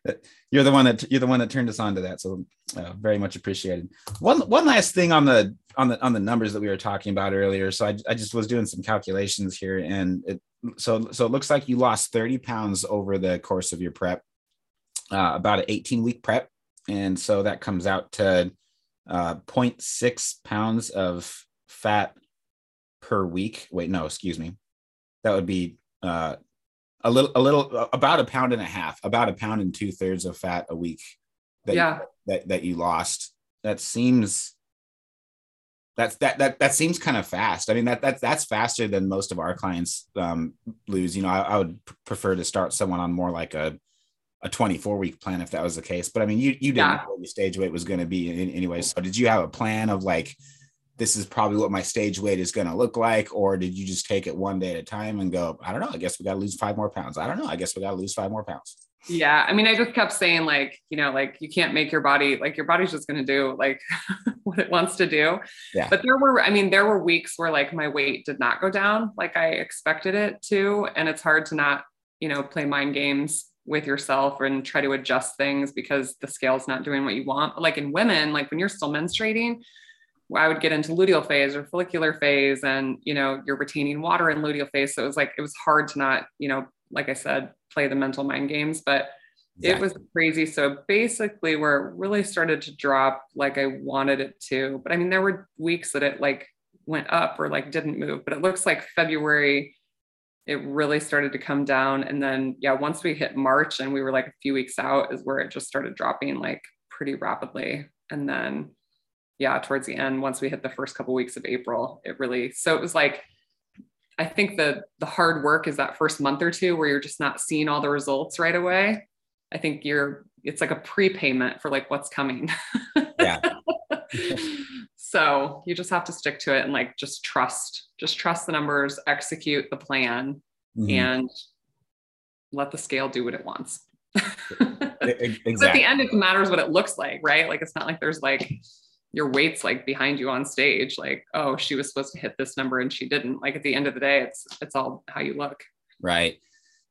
you're the one that you're the one that turned us on to that. So uh, very much appreciated. One one last thing on the on the on the numbers that we were talking about earlier. So I, I just was doing some calculations here, and it so so it looks like you lost 30 pounds over the course of your prep uh, about an 18 week prep and so that comes out to uh, 0.6 pounds of fat per week wait no excuse me that would be uh, a little a little about a pound and a half about a pound and two thirds of fat a week that yeah you, that, that you lost that seems that's that that that seems kind of fast. I mean that that that's faster than most of our clients um, lose. You know, I, I, would prefer to start someone on more like a a 24 week plan if that was the case. But I mean, you you didn't yeah. know what your stage weight was going to be in, anyway. So did you have a plan of like this is probably what my stage weight is going to look like, or did you just take it one day at a time and go, I don't know, I guess we got to lose five more pounds. I don't know, I guess we got to lose five more pounds. Yeah. I mean, I just kept saying, like, you know, like you can't make your body, like, your body's just going to do like what it wants to do. Yeah. But there were, I mean, there were weeks where like my weight did not go down like I expected it to. And it's hard to not, you know, play mind games with yourself and try to adjust things because the scale's not doing what you want. But like in women, like when you're still menstruating, I would get into luteal phase or follicular phase, and you know, you're retaining water in luteal phase. So it was like it was hard to not, you know, like I said, play the mental mind games. But it was crazy. So basically, where it really started to drop like I wanted it to. But I mean, there were weeks that it like went up or like didn't move. But it looks like February, it really started to come down. And then, yeah, once we hit March and we were like a few weeks out, is where it just started dropping like pretty rapidly. And then, yeah, towards the end, once we hit the first couple weeks of April, it really, so it was like, I think the the hard work is that first month or two where you're just not seeing all the results right away. I think you're it's like a prepayment for like what's coming. Yeah. so you just have to stick to it and like just trust, just trust the numbers, execute the plan, Mhm. and let the scale do what it wants. E- e- at the end, it matters what it looks like, right? Like it's not like there's like your weight's like behind you on stage, like, oh, she was supposed to hit this number and she didn't. Like at the end of the day, it's it's all how you look. Right.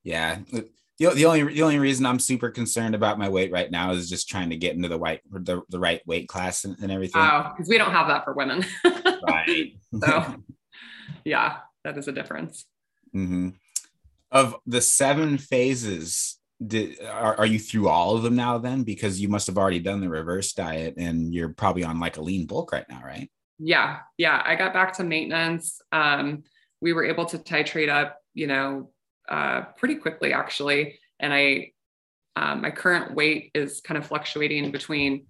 Yeah. The, the only the only reason I'm super concerned about my weight right now is just trying to get into the right the, the right weight class and, and everything. Wow, because we don't have that for women. Right. so yeah, that is a difference. hmm Of the seven phases, did are, are you through all of them now then? Because you must have already done the reverse diet and you're probably on like a lean bulk right now, right? Yeah, yeah. I got back to maintenance. Um, we were able to titrate up, you know, uh, pretty quickly actually. And I, um, my current weight is kind of fluctuating between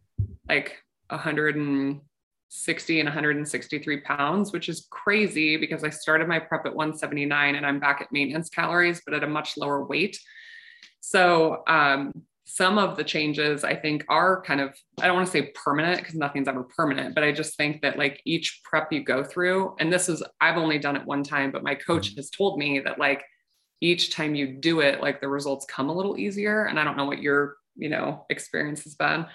like 160 and 163 pounds, which is crazy because I started my prep at 179 and I'm back at maintenance calories, but at a much lower weight. So um, some of the changes I think are kind of, I don't want to say permanent because nothing's ever permanent, but I just think that like each prep you go through, and this is, I've only done it one time, but my coach has told me that like each time you do it, like the results come a little easier. And I don't know what your, you know, experience has been.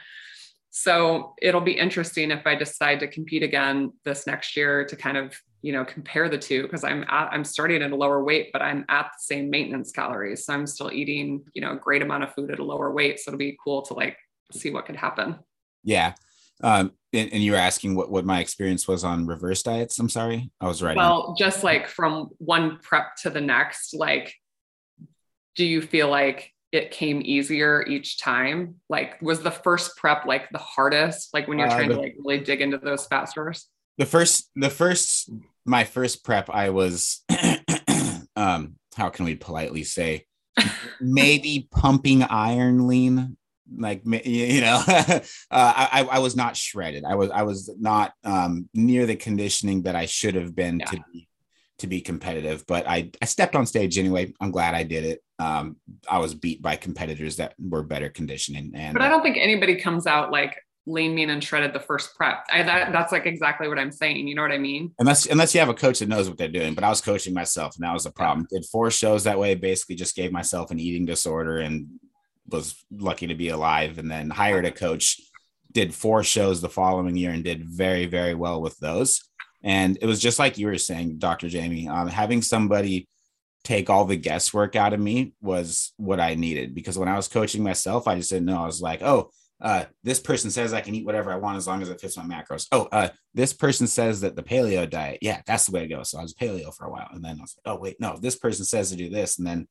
So it'll be interesting if I decide to compete again this next year to kind of, you know, compare the two because I'm at, I'm starting at a lower weight, but I'm at the same maintenance calories. So I'm still eating, you know, a great amount of food at a lower weight. So it'll be cool to like see what could happen. Yeah. Um, and, and you were asking what, what my experience was on reverse diets. I'm sorry. I was right Well, just like from one prep to the next, like, do you feel like it came easier each time? Like, was the first prep like the hardest? Like when you're Uh, trying the- to like really dig into those fat stores? the first the first my first prep i was um how can we politely say? Maybe pumping iron lean like you know uh, I, I was not shredded. I was i was not um near the conditioning that i should have been to be to be competitive but i i stepped on stage anyway. I'm glad i did it. Um i was beat by competitors that were better conditioning and But I don't think anybody comes out like lean, mean, and shredded the first prep. I, that, that's like exactly what I'm saying. You know what I mean? unless unless you have a coach that knows what they're doing. But I was coaching myself, and that was the problem. Did four shows that way. Basically, just gave myself an eating disorder and was lucky to be alive. And then hired a coach. Did four shows the following year and did very very well with those. And it was just like you were saying, Dr. Jaime, um, having somebody take all the guesswork out of me was what I needed because when I was coaching myself, I just didn't know. I was like, oh, uh, this person says I can eat whatever I want as long as it fits my macros. Oh, uh, this person says that the paleo diet, yeah, that's the way to go. So I was paleo for a while. And then I was like, oh, wait, no, this person says to do this. And then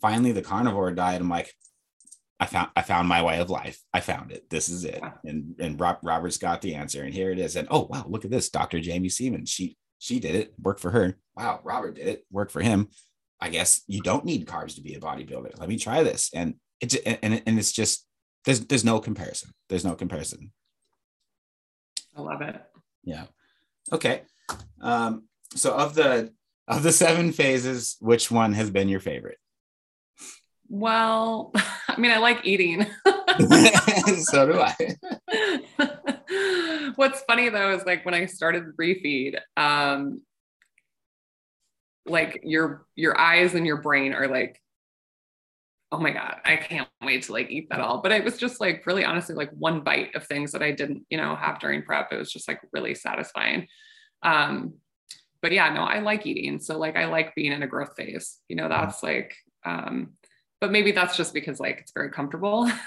finally the carnivore diet, I'm like, I found I found my way of life. I found it. This is it. And and Rob, Robert's got the answer. And here it is. And oh wow, look at this. Dr. Jaime Seeman. She she did it. Worked for her. Wow, Robert did it. Worked for him. I guess you don't need carbs to be a bodybuilder. Let me try this. And it's and, and it's just there's there's no comparison. There's no comparison. I love it. Yeah. Okay. Um, so of the of the seven phases, which one has been your favorite? Well, I mean, I like eating. so do I. What's funny though is like when I started the refeed, um, like your your eyes and your brain are like oh my god i can't wait to like eat that all. But it was just like really honestly like one bite of things that i didn't you know have during prep. It was just like really satisfying. Um but yeah no i like eating. So like i like being in a growth phase. You know that's like um but maybe that's just because like it's very comfortable.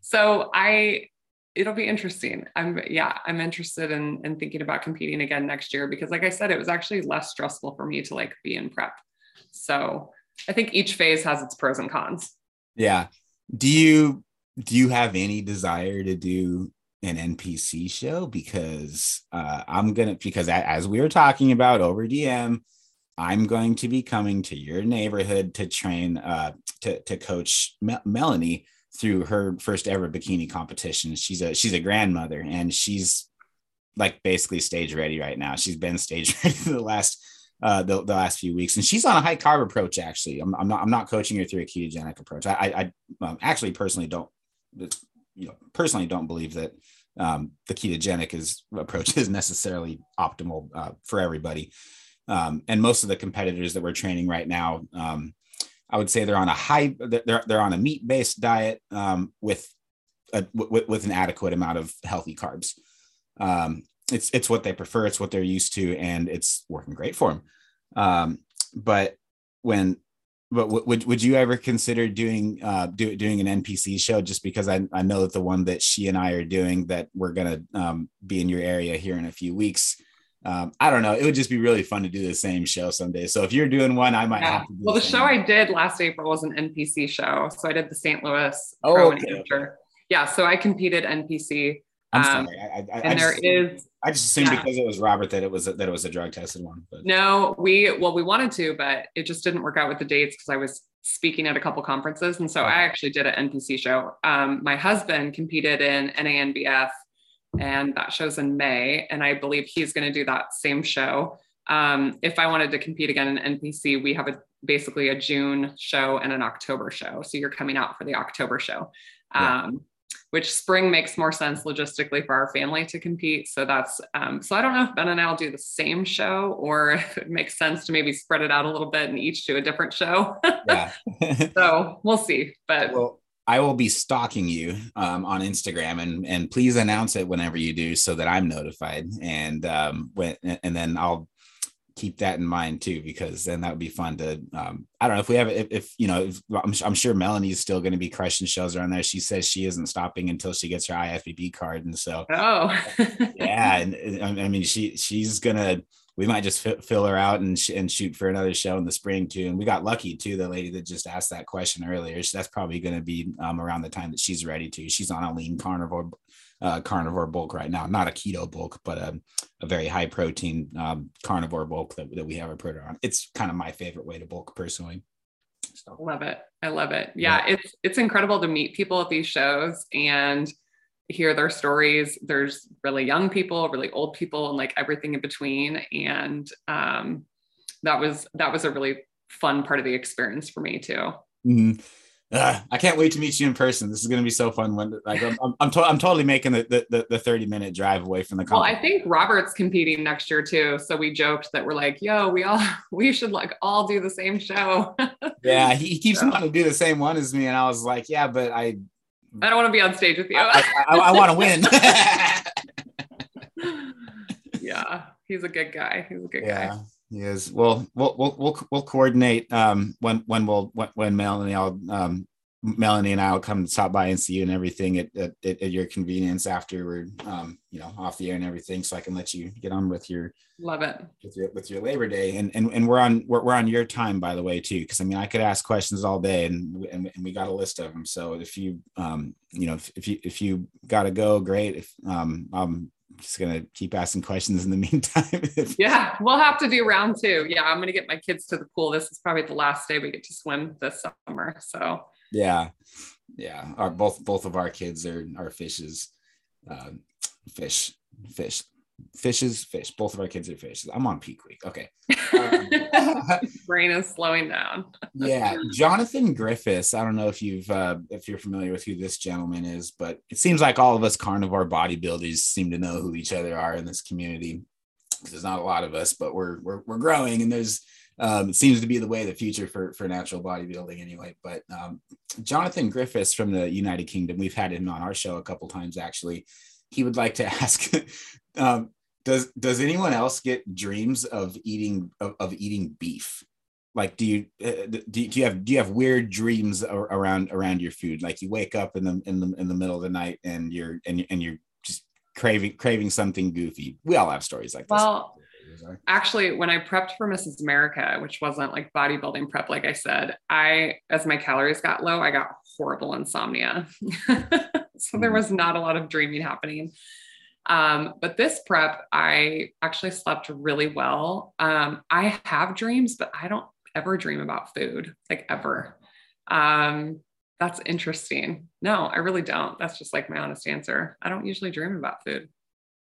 So i it'll be interesting. I'm yeah i'm interested in in thinking about competing again next year because like i said it was actually less stressful for me to like be in prep. So I think each phase has its pros and cons. Yeah. Do you do you have any desire to do an NPC show? Because uh, I'm gonna because as we were talking about over DM, I'm going to be coming to your neighborhood to train uh, to to coach Melanie through her first ever bikini competition. She's a she's a grandmother and she's like basically stage ready right now. She's been stage ready for the last uh, the, the last few weeks, and she's on a high carb approach. Actually, I'm, I'm not I'm not coaching her through a ketogenic approach. I I, I um, actually personally don't you know personally don't believe that um, the ketogenic is approach is necessarily optimal uh, for everybody. Um, and most of the competitors that we're training right now, um, I would say they're on a high they're they're on a meat based diet um, with a with, with an adequate amount of healthy carbs. Um, it's it's what they prefer, it's what they're used to, and it's working great for them. Um, but when but w- would would you ever consider doing uh do, doing an NPC show just because I, I know that the one that she and I are doing that we're gonna um, be in your area here in a few weeks. Um, I don't know. It would just be really fun to do the same show someday. So if you're doing one, I might yeah. have to. well, the, the show I did last April was an NPC show. So I did the St. Louis oh, Pro okay. Yeah, so I competed NPC I'm um, sorry. I, I, and I there just, is. I just assumed yeah. because it was Robert that it was that it was a drug tested one. But. No, we well we wanted to, but it just didn't work out with the dates because I was speaking at a couple conferences, and so okay. I actually did an NPC show. Um, my husband competed in NANBF, and that show's in May, and I believe he's going to do that same show. Um, if I wanted to compete again in NPC, we have a basically a June show and an October show. So you're coming out for the October show. Yeah. Which spring makes more sense logistically for our family to compete. So that's um, so I don't know if Ben and I'll do the same show or if it makes sense to maybe spread it out a little bit and each do a different show. yeah. so we'll see. But well, I will be stalking you um, on Instagram and and please announce it whenever you do so that I'm notified. And um, when and then I'll keep that in mind too, because then that would be fun to. Um, I don't know if we have if, if you know. If, I'm, I'm sure Melanie's still going to be crushing shows around there. She says she isn't stopping until she gets her IFBB card, and so oh yeah, and I mean she she's gonna. We might just fill her out and sh- and shoot for another show in the spring too. And we got lucky too. The lady that just asked that question earlier, that's probably going to be um, around the time that she's ready to. She's on a lean carnivore uh, carnivore bulk right now, not a keto bulk, but a, a very high protein um, carnivore bulk that, that we have a protein on. It's kind of my favorite way to bulk personally. So. Love it. I love it. Yeah, yeah, it's it's incredible to meet people at these shows and hear their stories. There's really young people, really old people, and like everything in between. And um, that was that was a really fun part of the experience for me too. Mm-hmm. Uh, I can't wait to meet you in person. This is going to be so fun. When like I'm, I'm, I'm, to, I'm totally making the, the, the 30 minute drive away from the. Well, I think Robert's competing next year too. So we joked that we're like, yo, we all we should like all do the same show. yeah, he, he keeps so. wanting to do the same one as me, and I was like, yeah, but I. I don't want to be on stage with you. I, I, I want to win. yeah, he's a good guy. He's a good yeah. guy. He is. Well, we'll we'll we'll, we'll coordinate um, when when we'll when, when Melanie I'll um, Melanie and I will come stop by and see you and everything at, at, at your convenience after we're um, you know off the air and everything, so I can let you get on with your love it with your with your Labor Day and and, and we're on we're, we're on your time by the way too because I mean I could ask questions all day and, and and we got a list of them. So if you um you know if, if you if you got to go, great. If um um just gonna keep asking questions in the meantime. yeah, we'll have to do round two. Yeah, I'm gonna get my kids to the pool. This is probably the last day we get to swim this summer. So yeah, yeah. Our both both of our kids are are fishes, uh, fish, fish fishes, fish. Both of our kids are fish. I'm on peak week. Okay. Um, Brain is slowing down. yeah, Jonathan Griffiths. I don't know if you've uh, if you're familiar with who this gentleman is, but it seems like all of us carnivore bodybuilders seem to know who each other are in this community. there's not a lot of us, but we're we're, we're growing, and there's um, it seems to be the way of the future for for natural bodybuilding anyway. But um, Jonathan Griffiths from the United Kingdom, we've had him on our show a couple times actually. He would like to ask, um, does does anyone else get dreams of eating of, of eating beef? Like, do you uh, do, do you have do you have weird dreams around around your food? Like, you wake up in the in the in the middle of the night and you're and and you're just craving craving something goofy. We all have stories like this. Well, actually, when I prepped for Mrs. America, which wasn't like bodybuilding prep, like I said, I as my calories got low, I got horrible insomnia. so there mm. was not a lot of dreaming happening. Um, but this prep, I actually slept really well. Um, I have dreams, but I don't ever dream about food, like ever. Um, that's interesting. No, I really don't. That's just like my honest answer. I don't usually dream about food.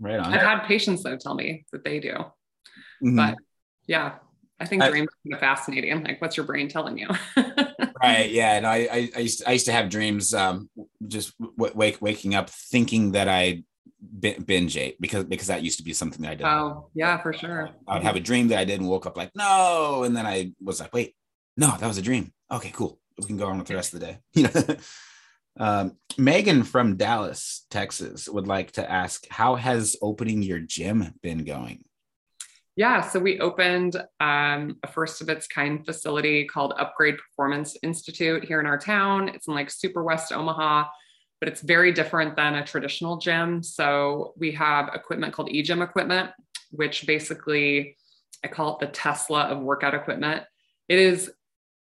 right on. I've had patients though tell me that they do. Mm-hmm. But yeah, I think dreams are fascinating. Like, what's your brain telling you? right. Yeah. And I, I, I, used to, I used to have dreams, um, just w- wake, waking up thinking that I binge ate because because that used to be something that I did. Oh yeah, for sure. I would have a dream that I did and woke up like no, and then I was like, wait, no, that was a dream. Okay, cool. We can go on with the rest of the day. You know. um, Megan from Dallas, Texas, would like to ask, how has opening your gym been going? Yeah, so we opened um, a first of its kind facility called Upgrade Performance Institute here in our town. It's in like super West Omaha but it's very different than a traditional gym. So we have equipment called eGym equipment, which basically I call it the Tesla of workout equipment. It is,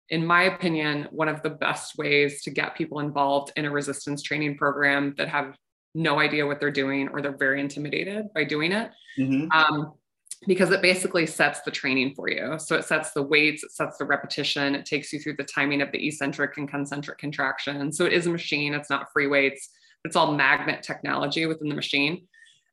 in my opinion, one of the best ways to get people involved in a resistance training program that have no idea what they're doing or they're very intimidated by doing it. Mm-hmm. Um, because it basically sets the training for you. So it sets the weights, it sets the repetition, it takes you through the timing of the eccentric and concentric contraction. So it is a machine, it's not free weights, it's all magnet technology within the machine.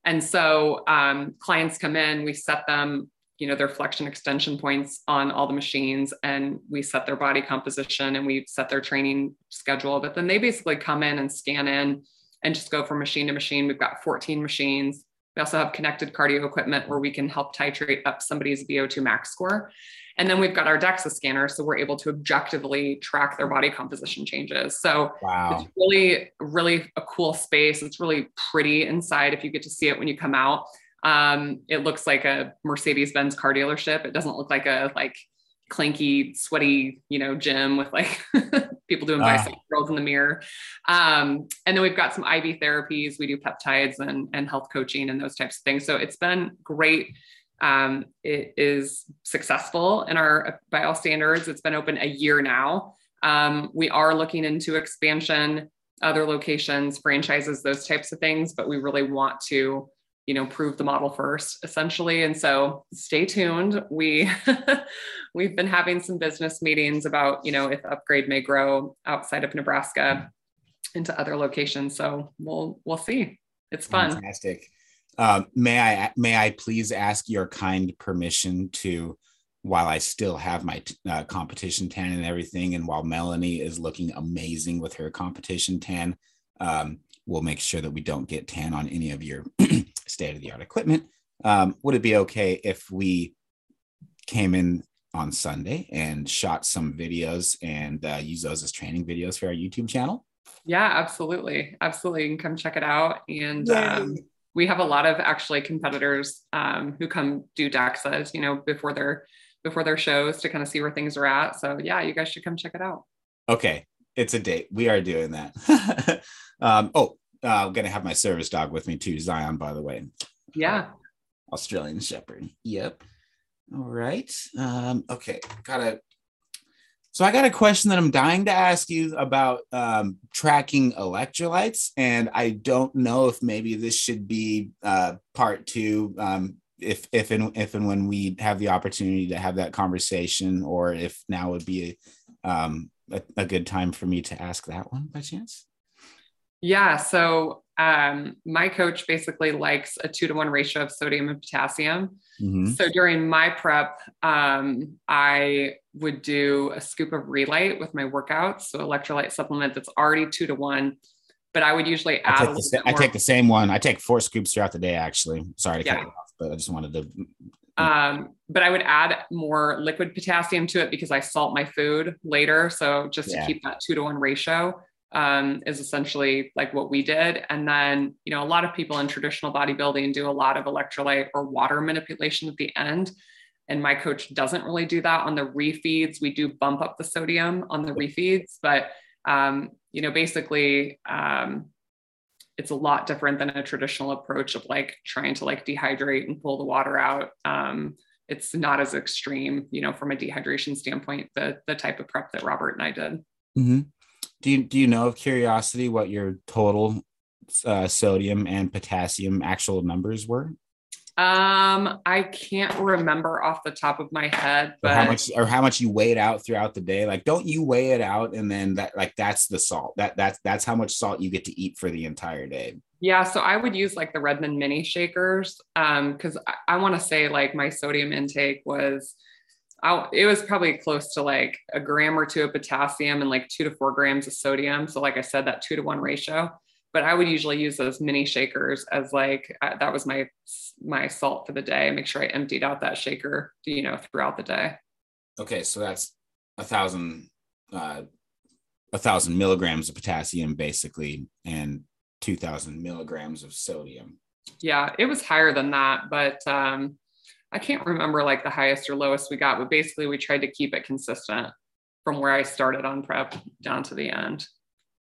And so um, clients come in, we set them, you know, their flexion extension points on all the machines, and we set their body composition and we set their training schedule. But then they basically come in and scan in and just go from machine to machine. We've got 14 machines we also have connected cardio equipment where we can help titrate up somebody's VO2 max score. And then we've got our DEXA scanner, so we're able to objectively track their body composition changes. So wow. it's really, really a cool space. It's really pretty inside if you get to see it when you come out. Um, it looks like a Mercedes-Benz car dealership. It doesn't look like a like clanky, sweaty, you know, gym with like people doing ah. bicep curls in the mirror. Um, and then we've got some IV therapies. We do peptides and, and health coaching and those types of things. So it's been great. Um, it is successful in our by all standards. It's been open a year now. Um, we are looking into expansion, other locations, franchises, those types of things, but we really want to you know prove the model first essentially. And so stay tuned. We we've been having some business meetings about you know if upgrade may grow outside of nebraska into other locations. So we'll we'll see. It's fun. Fantastic. Um, may i may i please ask your kind permission to while i still have my uh, competition tan and everything and while melanie is looking amazing with her competition tan um, we'll make sure that we don't get tan on any of your state of the art equipment. Um, would it be okay if we came in on Sunday and shot some videos and uh, use those as training videos for our YouTube channel? Yeah, absolutely. Absolutely. You can come check it out. And um, we have a lot of actually competitors um, who come do DEXAs, you know, before their before their shows to kind of see where things are at. So yeah, you guys should come check it out. Okay. It's a date. We are doing that. um, oh, uh, I'm gonna have my service dog with me too, Zion. By the way. Yeah. Australian Shepherd. Yep. All right. Um, okay. Got a. So I got a question that I'm dying to ask you about um, tracking electrolytes, and I don't know if maybe this should be uh, part two. Um, if if and if and when we have the opportunity to have that conversation, or if now would be um, a, a good time for me to ask that one by chance. Yeah. So um, my coach basically likes a two to one ratio of sodium and potassium. Mm-hmm. So during my prep, um, I would do a scoop of Re-Lyte with my workouts. So electrolyte supplement that's already two to one. but I would usually add. I take, the, I take the same one. I take four scoops throughout the day. Actually, sorry to yeah. cut you off, but I just wanted to. Um, but I would add more liquid potassium to it because I salt my food later. So just yeah. to keep that two to one ratio um, is essentially like what we did. And then, you know, a lot of people in traditional bodybuilding do a lot of electrolyte or water manipulation at the end. And my coach doesn't really do that on the refeeds. We do bump up the sodium on the refeeds, but, um, you know, basically, um, it's a lot different than a traditional approach of like trying to like dehydrate and pull the water out. Um, it's not as extreme, you know, from a dehydration standpoint, the the type of prep that Robert and I did. Mm-hmm. Do you do you know of curiosity what your total uh, sodium and potassium actual numbers were? Um, I can't remember off the top of my head, but or how much or how much you weighed out throughout the day. Like, don't you weigh it out and then that like that's the salt. That that's that's how much salt you get to eat for the entire day. Yeah, so I would use like the Redmond mini shakers um because I, I want to say like my sodium intake was I, it was probably close to like a gram or two of potassium and like two to four grams of sodium. So, like I said, that two to one ratio. But I would usually use those mini shakers as like uh, that was my my salt for the day. Make sure I emptied out that shaker, you know, throughout the day. Okay, so that's a thousand uh, a thousand milligrams of potassium basically, and two thousand milligrams of sodium. Yeah, it was higher than that, but um, I can't remember like the highest or lowest we got, but basically we tried to keep it consistent from where I started on prep down to the end.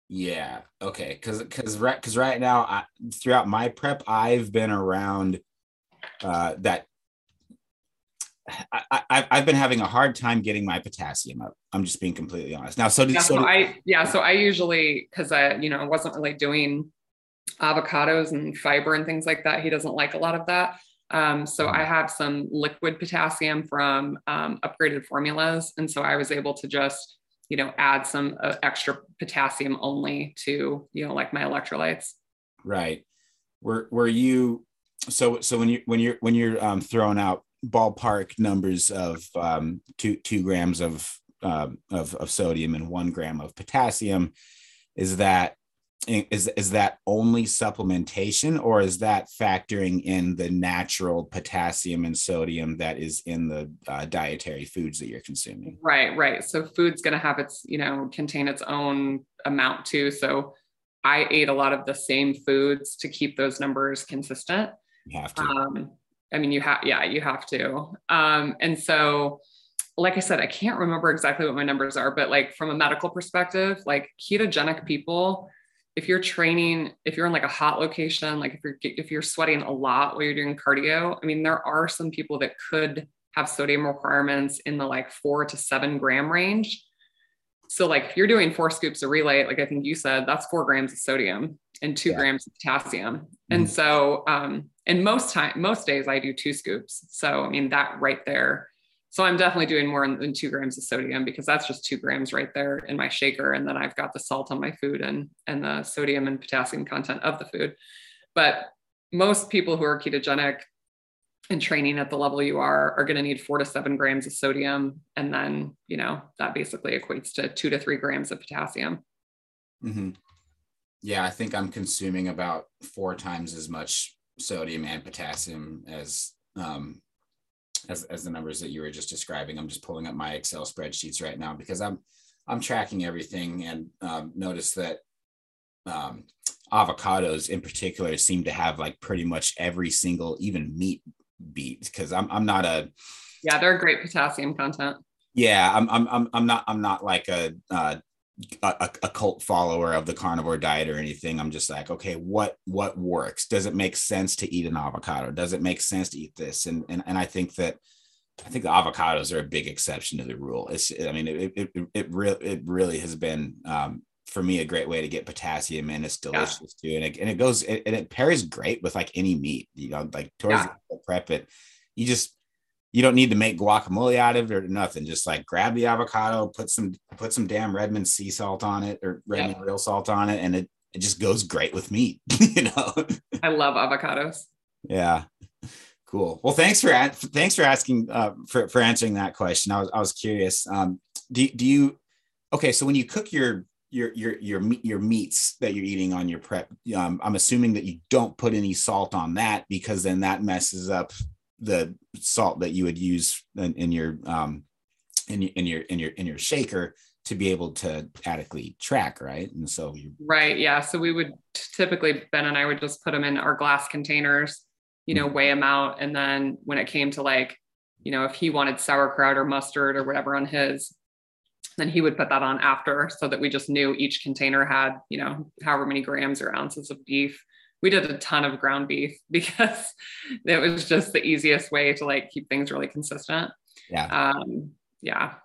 Yeah. Okay. Because because right because right now I, throughout my prep I've been around uh, that. I, I, I've been having a hard time getting my potassium up. I'm just being completely honest. Now, so, did, yeah, so, so I yeah, so I usually because I you know wasn't really doing avocados and fiber and things like that. He doesn't like a lot of that. Um, so I mm-hmm. have some liquid potassium from um, upgraded formulas. And so I was able to just, you know, add some uh, extra potassium only to, you know, like my electrolytes. Right. Were, were you, so, so when you, when you're, when you're um, throwing out ballpark numbers of um, two, two grams of, um, of, of sodium and one gram of potassium, is that is is that only supplementation or is that factoring in the natural potassium and sodium that is in the uh, dietary foods that you're consuming? Right right. So food's going to have its you know contain its own amount too. So i ate a lot of the same foods to keep those numbers consistent. You have to. Um, i mean you have yeah you have to. Um, and so like I said, I can't remember exactly what my numbers are, but like from a medical perspective, like ketogenic people, if you're training, if you're in like a hot location, like if you're if you're sweating a lot while you're doing cardio, I mean, there are some people that could have sodium requirements in the like four to seven gram range. So like if you're doing four scoops of Re-Lyte, like I think you said, that's four grams of sodium and two yeah. grams of potassium. Mm-hmm. And so um, and most time, most days I do two scoops. So I mean that right there so I'm definitely doing more than two grams of sodium because that's just two grams right there in my shaker. And then I've got the salt on my food and, and the sodium and potassium content of the food. But most people who are ketogenic and training at the level you are are going to need four to seven grams of sodium. And then, you know, that basically equates to two to three grams of potassium. Mm-hmm. Yeah, I think I'm consuming about four times as much sodium and potassium as um, as, as the numbers that you were just describing. I'm just pulling up my Excel spreadsheets right now because I'm I'm tracking everything and um, notice that um, avocados in particular seem to have like pretty much every single even meat beat because I'm I'm not a yeah they're great potassium content. Yeah, I'm I'm I'm I'm not I'm not like a uh, a, a, cult follower of the carnivore diet or anything. I'm just like, okay, what what works? Does it make sense to eat an avocado? Does it make sense to eat this? And and and I think that I think the avocados are a big exception to the rule. It's I mean it it it, it really it really has been um, for me a great way to get potassium in. It's delicious yeah. too, and it and it goes and it pairs great with like any meat. You know, like towards yeah. the prep it, you just you don't need to make guacamole out of it or nothing. Just like grab the avocado, put some put some damn Redmond sea salt on it or Redmond real salt on it, and it it just goes great with meat. you know, I love avocados. Yeah, cool. Well, thanks for thanks for asking uh, for for answering that question. I was I was curious. Um, do do you okay? So when you cook your your your your your meats that you're eating on your prep. Um, I'm assuming that you don't put any salt on that because then that messes up the salt that you would use in, in your um in, in your in your in your shaker to be able to adequately track, right? And so you right, yeah. So we would typically Ben and I would just put them in our glass containers, you know, weigh them out, and then when it came to like, you know, if he wanted sauerkraut or mustard or whatever on his, then he would put that on after so that we just knew each container had, you know, however many grams or ounces of beef. We did a ton of ground beef because it was just the easiest way to like keep things really consistent. Yeah. Um, yeah.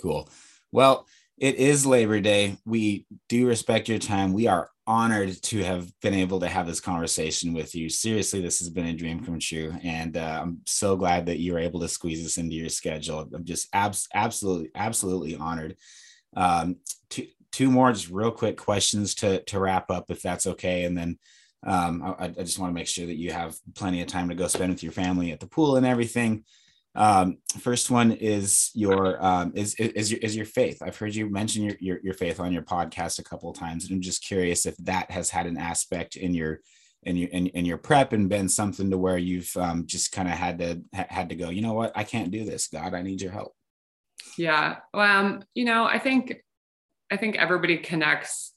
Cool. Well, it is Labor Day. We do respect your time. We are honored to have been able to have this conversation with you. Seriously, this has been a dream come true. And uh, I'm so glad that you were able to squeeze this into your schedule. I'm just abs- absolutely, absolutely honored. Um, two, two more just real quick questions to, to wrap up, if that's okay. And then um, I, I just want to make sure that you have plenty of time to go spend with your family at the pool and everything. Um, first one is your um, is, is your is your faith. I've heard you mention your, your your faith on your podcast a couple of times, and I'm just curious if that has had an aspect in your in your in, in your prep and been something to where you've um, just kind of had to had to go. You know what? I can't do this. God, I need your help. Yeah. Well, um. You know, I think I think everybody connects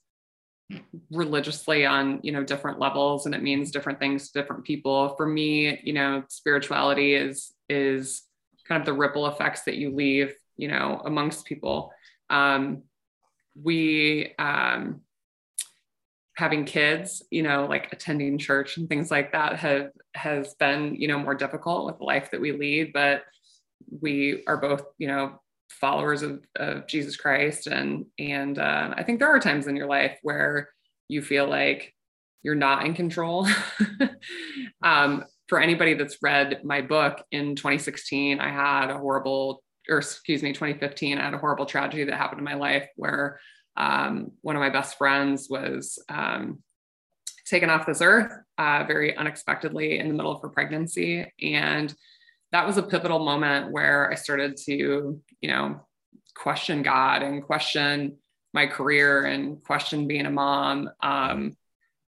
religiously on you know different levels and it means different things to different people for me you know spirituality is is kind of the ripple effects that you leave, you know, amongst people. Um, we um, having kids, you know, like attending church and things like that have has been, you know, more difficult with the life that we lead, but we are both, you know, followers of, of Jesus Christ. And and uh, I think there are times in your life where you feel like you're not in control. um, for anybody that's read my book in 2016, I had a horrible, or excuse me, 2015, I had a horrible tragedy that happened in my life where um, one of my best friends was um, taken off this earth uh, very unexpectedly in the middle of her pregnancy. And that was a pivotal moment where I started to, you know, question God and question my career and question being a mom um,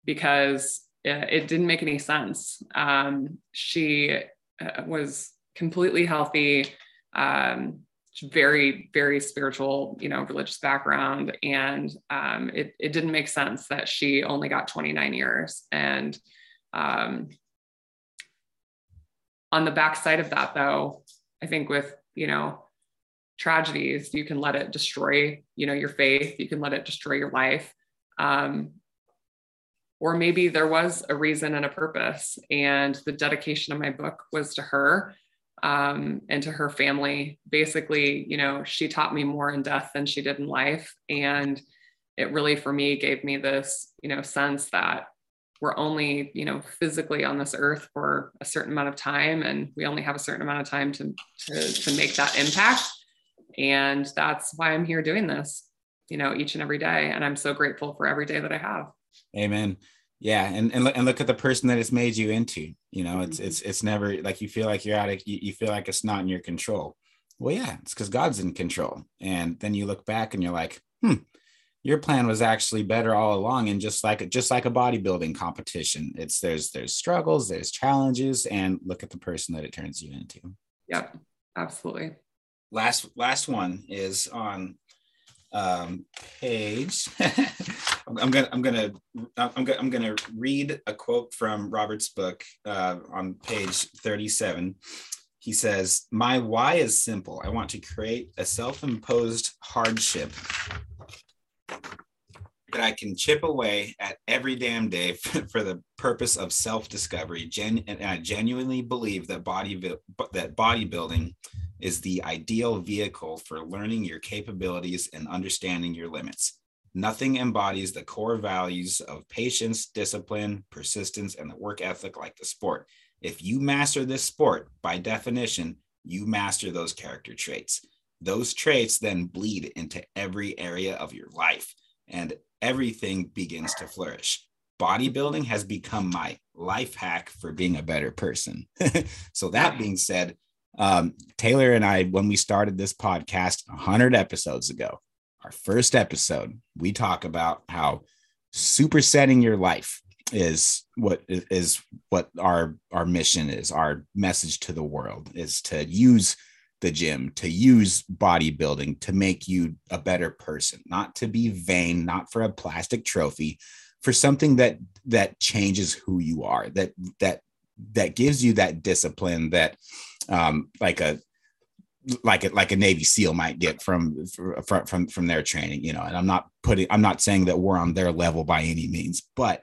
because it didn't make any sense. Um, she uh, was completely healthy, um, very, very spiritual, you know, religious background. And um, it, it didn't make sense that she only got 29 years. And um, on the backside of that, though, I think with, you know, tragedies, you can let it destroy, you know, your faith, you can let it destroy your life. Um, or maybe there was a reason and a purpose and the dedication of my book was to her um, and to her family basically you know she taught me more in death than she did in life and it really for me gave me this you know sense that we're only you know physically on this earth for a certain amount of time and we only have a certain amount of time to to, to make that impact and that's why i'm here doing this you know each and every day and i'm so grateful for every day that i have Amen. Yeah, and and look, and look at the person that it's made you into. You know, it's mm-hmm. it's it's never like you feel like you're out of you, you feel like it's not in your control. Well, yeah, it's because God's in control. And then you look back and you're like, hmm, your plan was actually better all along. And just like just like a bodybuilding competition, it's there's there's struggles, there's challenges, and look at the person that it turns you into. Yep, absolutely. Last last one is on um, page. I'm gonna I'm gonna I'm gonna I'm gonna read a quote from Robert's book uh, on page 37. He says, "My why is simple. I want to create a self-imposed hardship that I can chip away at every damn day for the purpose of self-discovery. Gen- and I genuinely believe that body that bodybuilding is the ideal vehicle for learning your capabilities and understanding your limits. Nothing embodies the core values of patience, discipline, persistence, and the work ethic like the sport. If you master this sport, by definition, you master those character traits. Those traits then bleed into every area of your life, and everything begins to flourish. Bodybuilding has become my life hack for being a better person. so, that being said, um, Taylor and I, when we started this podcast 100 episodes ago, our first episode, we talk about how supersetting your life is what is what our our mission is our message to the world is to use the gym to use bodybuilding to make you a better person not to be vain not for a plastic trophy for something that that changes who you are that that that gives you that discipline that um like a like a like a Navy SEAL might get from from from from their training, you know. And I'm not putting I'm not saying that we're on their level by any means, but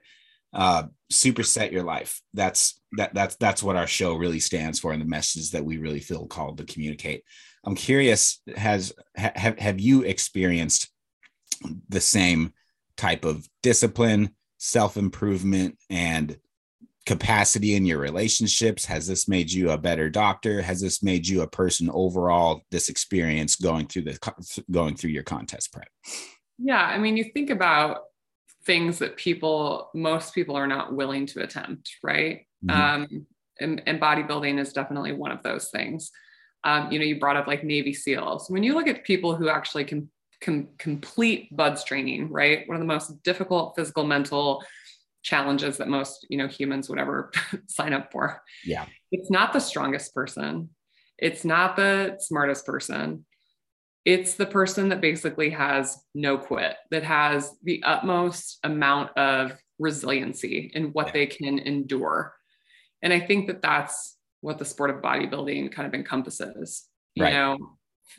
uh superset your life. That's that that's that's what our show really stands for and the message that we really feel called to communicate. I'm curious, has have have you experienced the same type of discipline, self-improvement, and capacity in your relationships? Has this made you a better doctor? Has this made you a person overall? This experience going through the going through your contest prep. Yeah, I mean, you think about things that people, most people, are not willing to attempt, right? Mm-hmm. Um, and, and, bodybuilding is definitely one of those things. Um, you know, you brought up like Navy SEALs. When you look at people who actually can, can complete BUD/S training, right? One of the most difficult physical, mental challenges that most you know humans would ever sign up for yeah it's not the strongest person it's not the smartest person it's the person that basically has no quit that has the utmost amount of resiliency in what yeah. they can endure and i think that that's what the sport of bodybuilding kind of encompasses. You right. know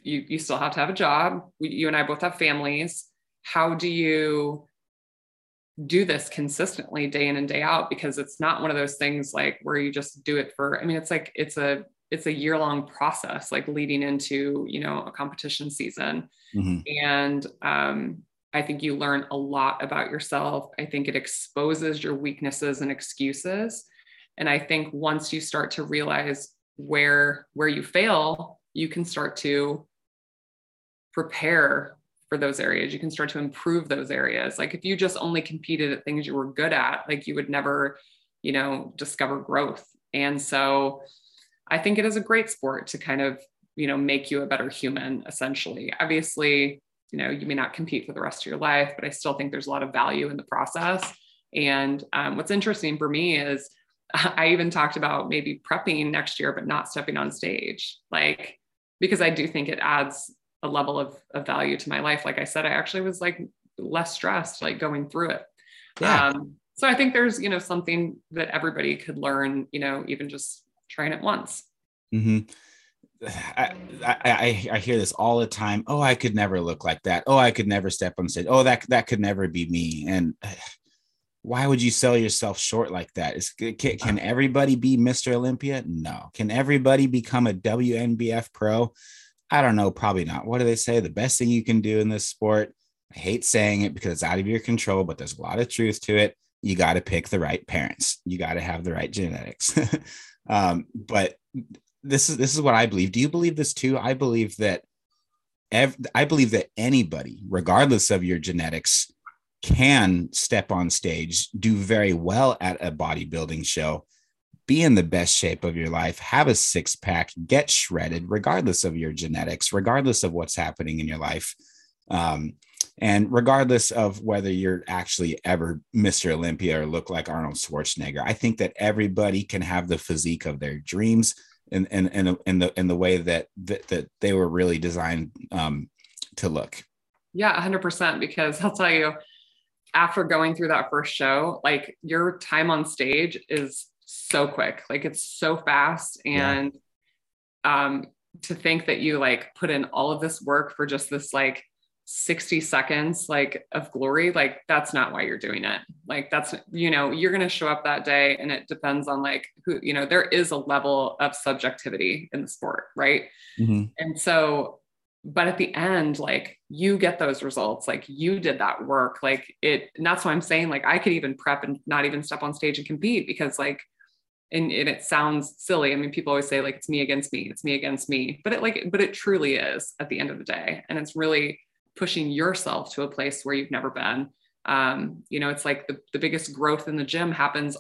you, you still have to have a job. You and i both have families. How do you do this consistently day in and day out? Because it's not one of those things like where you just do it for i mean it's like it's a it's a year long process like leading into you know a competition season. Mm-hmm. and um, i think you learn a lot about yourself. I think it exposes your weaknesses and excuses and i think once you start to realize where where you fail you can start to prepare for those areas. You can start to improve those areas. Like if you just only competed at things you were good at like you would never you know discover growth. And so i think it is a great sport to kind of you know make you a better human essentially. Obviously you know you may not compete for the rest of your life but i still think there's a lot of value in the process. And um, what's interesting for me is i even talked about maybe prepping next year but not stepping on stage like because i do think it adds a level of, of value to my life. Like I said, I actually was like less stressed, like going through it. Yeah. Um, so I think there's, you know, something that everybody could learn, you know, even just trying it once. Mm-hmm. I, I, I hear this all the time. Oh, I could never look like that. Oh, I could never step on stage. Oh, that that could never be me. And why would you sell yourself short like that? Is can, can everybody be Mr. Olympia? No. Can everybody become a WNBF pro? I don't know, probably not. What do they say? The best thing you can do in this sport, I hate saying it because it's out of your control, but there's a lot of truth to it. You got to pick the right parents. You got to have the right genetics. um, but this is this is what I believe. Do you believe this too? I believe that ev- I believe that anybody, regardless of your genetics, can step on stage, do very well at a bodybuilding show, be in the best shape of your life, have a six pack, get shredded, regardless of your genetics, regardless of what's happening in your life. Um, and regardless of whether you're actually ever Mr. Olympia or look like Arnold Schwarzenegger, I think that everybody can have the physique of their dreams in, in, in, in the, in the way that, that, that they were really designed um, to look. Yeah, 100%. Because I'll tell you, after going through that first show, like your time on stage is so quick. Like it's so fast. And yeah. um, to think that you like put in all of this work for just this like 60 seconds like of glory, like that's not why you're doing it. Like that's, you know, you're going to show up that day and it depends on like who, you know, there is a level of subjectivity in the sport. Right. Mm-hmm. And so but at the end like you get those results like you did that work like it and that's why i'm saying like i could even prep and not even step on stage and compete because like and, and it sounds silly. I mean, people always say like it's me against me, it's me against me, but it like, but it truly is at the end of the day. And it's really pushing yourself to a place where you've never been. Um, you know, it's like the, the biggest growth in the gym happens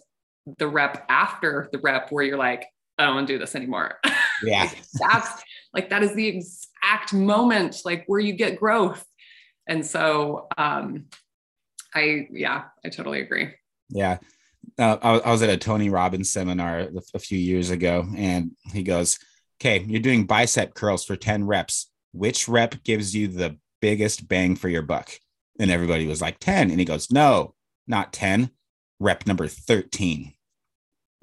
the rep after the rep where you're like, I don't want to do this anymore. Yeah. that's like that is the exact moment like where you get growth. And so, um, I, yeah, I totally agree. Yeah. Uh, I, I was at a Tony Robbins seminar a, a few years ago, and he goes, Okay, you're doing bicep curls for 10 reps. Which rep gives you the biggest bang for your buck? And everybody was like, 10. And he goes, No, not 10, rep number 13.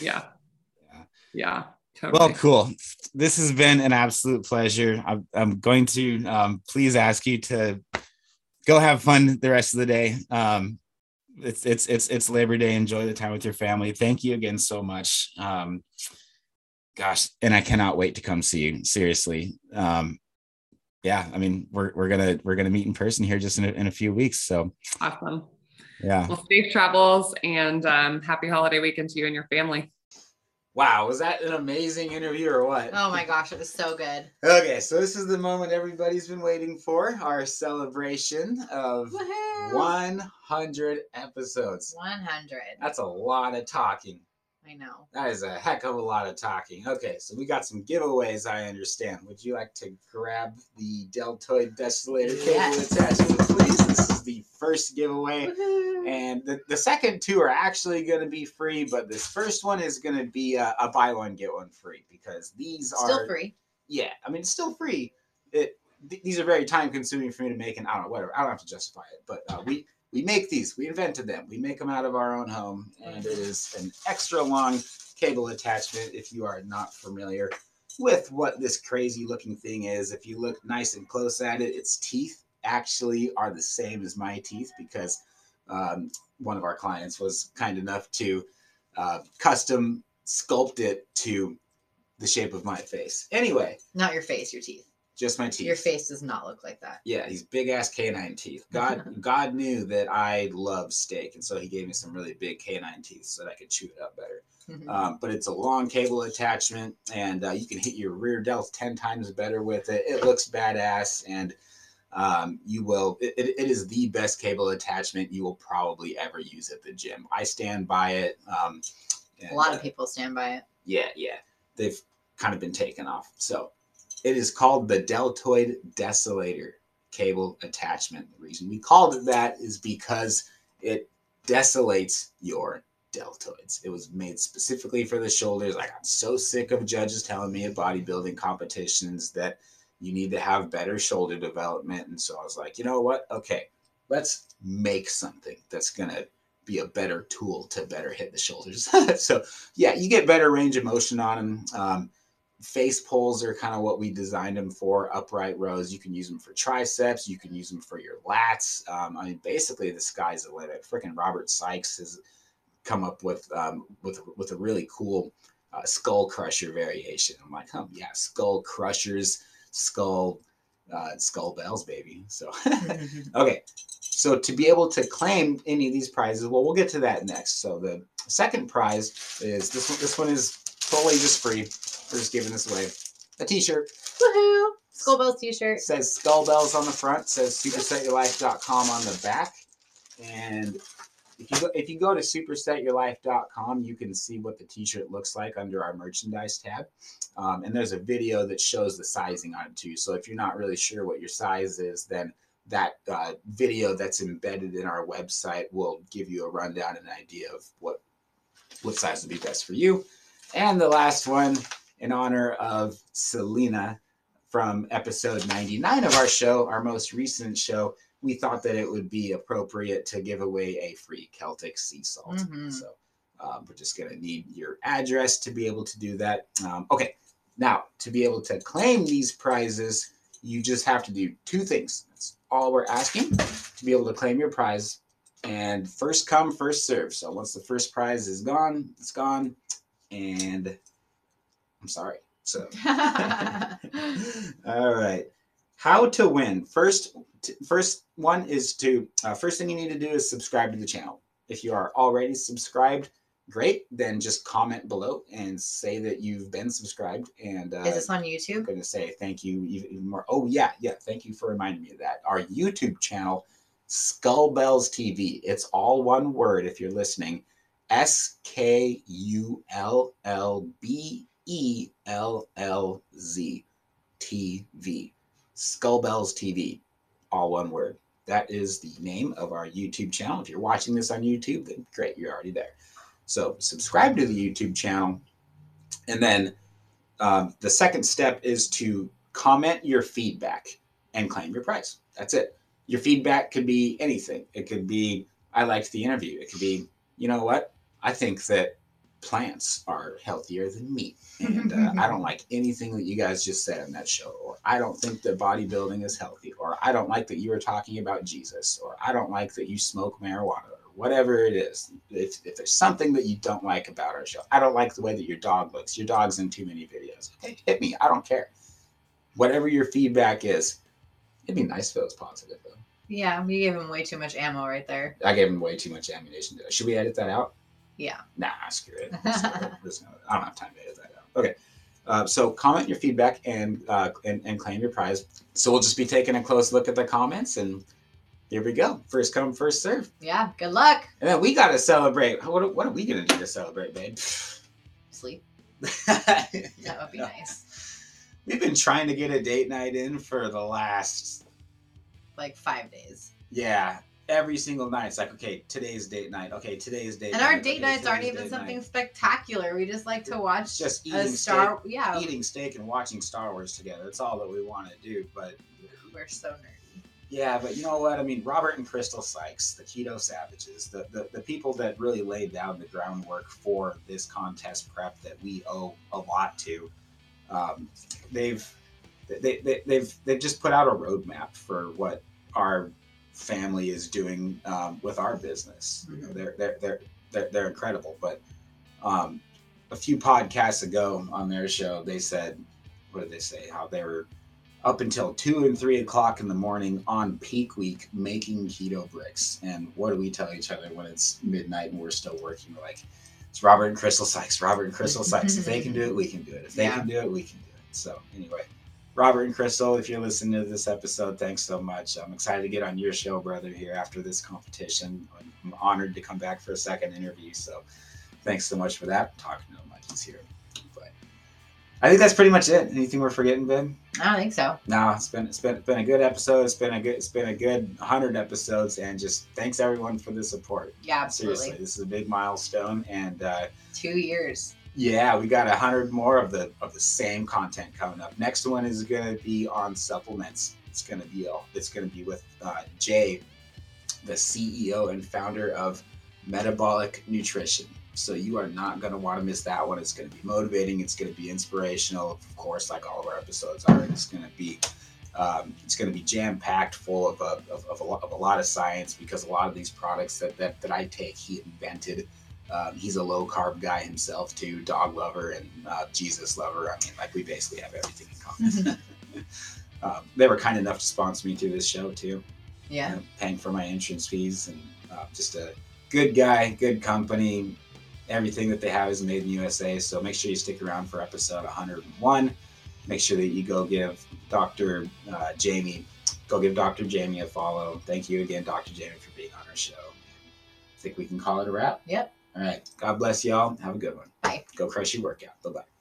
yeah. Yeah. Yeah. Totally. Well, cool. This has been an absolute pleasure. I'm, I'm going to um, please ask you to go have fun the rest of the day. Um, it's it's it's it's Labor Day. Enjoy the time with your family. Thank you again so much. Um, gosh, and I cannot wait to come see you. Seriously. Um, yeah, I mean, we're we're gonna we're gonna meet in person here just in a, in a few weeks. So awesome. Yeah. Well, safe travels and um, happy holiday weekend to you and your family. Wow, was that an amazing interview or what? oh my gosh, it was so good. Okay, so this is the moment everybody's been waiting for our celebration of Woohoo! 100 episodes. 100. That's a lot of talking. I know. That is a heck of a lot of talking. Okay, so we got some giveaways, I understand. Would you like to grab the Deltoid Desolator cable Yes. attachment, please? This is the first giveaway. Woohoo! And the, the second two are actually going to be free, but this first one is going to be a, a buy one, get one free because these are. Still free. Yeah, I mean, it's still free. It th- These are very time consuming for me to make, and I don't know, whatever. I don't have to justify it, but uh, we. We make these. We invented them. We make them out of our own home, and it is an extra long cable attachment. If you are not familiar with what this crazy looking thing is, if you look nice and close at it, its teeth actually are the same as my teeth because um, one of our clients was kind enough to uh, custom sculpt it to the shape of my face. Anyway, Not your face, your teeth. just my teeth. Your face does not look like that. Yeah, these big ass canine teeth. God, God knew that I love steak, and so He gave me some really big canine teeth so that I could chew it up better. Um, but it's a long cable attachment, and uh, you can hit your rear delt ten times better with it. It looks badass, and um, you will. It, it, is the best cable attachment you will probably ever use at the gym. I stand by it. Um, a lot of people stand by it. yeah, yeah. They've kind of been taken off. So it is called the Deltoid Desolator cable attachment. The reason we called it that is because it desolates your deltoids. It was made specifically for the shoulders. I got so sick of judges telling me at bodybuilding competitions that you need to have better shoulder development. And so I was like, you know what? Okay, let's make something that's going to be a better tool to better hit the shoulders. so yeah, you get better range of motion on them. Um, face pulls are kind of what we designed them for. Upright rows, you can use them for triceps, you can use them for your lats. Um, I mean, basically, the sky's the limit. Freaking Robert Sykes has come up with um, with with a really cool uh, skull crusher variation. I'm like, oh yeah, skull crushers, skull uh, Skull Bellz, baby. So okay, so to be able to claim any of these prizes, well, we'll get to that next. So the second prize is this one. This one is totally just free. We're just giving this away. A T-shirt Woohoo! Skull Bellz t-shirt. Says Skull Bellz on the front. Says supersetyourlife.com on the back. And if you go, if you go to supersetyourlife.com, you can see what the T-shirt looks like under our merchandise tab. Um, and there's a video that shows the sizing on it too. So if you're not really sure what your size is, then that uh, video that's embedded in our website will give you a rundown and an idea of what what size would be best for you. And the last one, in honor of Selina from episode 99 of our show, our most recent show, we thought that it would be appropriate to give away a free Celtic sea salt. Mhm. So um, we're just going to need your address to be able to do that. Um, okay, now to be able to claim these prizes, you just have to do two things. That's all we're asking to be able to claim your prize. And first come, first serve. So once the first prize is gone, it's gone. And I'm sorry. So all right. How to win? First, first one is to uh, first thing you need to do is subscribe to the channel. If you are already subscribed, great. Then just comment below and say that you've been subscribed. And uh, Is this on youtube I'm going to say thank you even more. Oh yeah, yeah. Thank you for reminding me of that. Our YouTube channel, Skull Bellz TV. It's all one word. If you're listening, S K U L L B E L L Z TV. Skullbellz TV, all one word. That is the name of our YouTube channel. If you're watching this on YouTube, then great, you're already there. So subscribe to the YouTube channel. And then um, the second step is to comment your feedback and claim your prize. That's it. Your feedback could be anything. It could be, I liked the interview. It could be, you know what? I think that plants are healthier than meat. And uh, I don't like anything that you guys just said on that show. Or I don't think that bodybuilding is healthy. Or I don't like that you were talking about Jesus. Or I don't like that you smoke marijuana. Or whatever it is. If, if there's something that you don't like about our show, I don't like the way that your dog looks. Your dog's in too many videos. Okay, hit me. I don't care. Whatever your feedback is, it'd be nice if it was positive though. Yeah, we gave him way too much ammo right there. I gave him way too much ammunition. Should we edit that out? Yeah. Nah, screw it. It. I don't have time to edit that out. Okay. Uh, so comment your feedback and, uh, and and claim your prize. So we'll just be taking a close look at the comments and here we go. First come, first serve. Yeah. Good luck. And then we got to celebrate. What, are- what are we gonna do to celebrate, babe? Sleep. That would be nice. We've been trying to get a date night in for the last Like five days. yeah every single night. It's like okay, today's date night. Okay, today's date. Night. And night. our date Okay, nights aren't even something night. spectacular. We just like to watch Just a eating Star. Yeah. eating steak and watching Star Wars together. That's all that we want to do. But We're so nerdy. yeah, but you know what? I mean, Robert and Crystal Sykes, the Keto Savages, the, the, the people that really laid down the groundwork for this contest prep that we owe a lot to. Um, they've they, they, they've they've just put out a roadmap for what our family is doing um, with our business. You know, they're they're they're they're, they're incredible. But um, a few podcasts ago on their show, they said, what did they say? How they were up until two and three o'clock in the morning on peak week making keto bricks. And what do we tell each other when it's midnight and we're still working? We're like, it's Robert and Crystal Sykes. Robert and Crystal Sykes. If they can do it, we can do it. If they Yeah. can do it, we can do it. So anyway. Robert and Crystal, if you're listening to this episode, thanks so much. I'm excited to get on your show, brother, here after this competition. I'm honored to come back for a second interview. So thanks so much for that. talking to him like here. But I think that's pretty much it. Anything we're forgetting, Ben? I don't think so. No, it's been it's been it's been a good episode. It's been a good it's been a good hundred episodes, and just thanks everyone for the support. Yeah, absolutely. Seriously, this is a big milestone, and uh, Two years. Yeah, we got a hundred more of the of the same content coming up. Next one is gonna be on supplements. It's gonna be it's gonna be with uh, Jay, the CEO and founder of Metabolic Nutrition. So you are not gonna want to miss that one. It's gonna be motivating. It's gonna be inspirational, of course, like all of our episodes are. It's gonna be um, it's going to be jam packed full of a, of, of, a lot, of a lot of science because a lot of these products that, that, that I take, he invented. Um, he's a low carb guy himself too, dog lover and uh, Jesus lover. I mean, like we basically have everything in common. um, they were kind enough to sponsor me through this show too, Yeah. you know, paying for my entrance fees and uh, just a good guy, good company. Everything that they have is made in the USA. So make sure you stick around for episode 101. Make sure that you go give Dr. Uh, Jaime, go give Dr. Jaime a follow. Thank you again, Dr. Jaime, for being on our show. I think we can call it a wrap. Yep. All right. God bless y'all. Have a good one. Bye. Go crush your workout. Bye bye.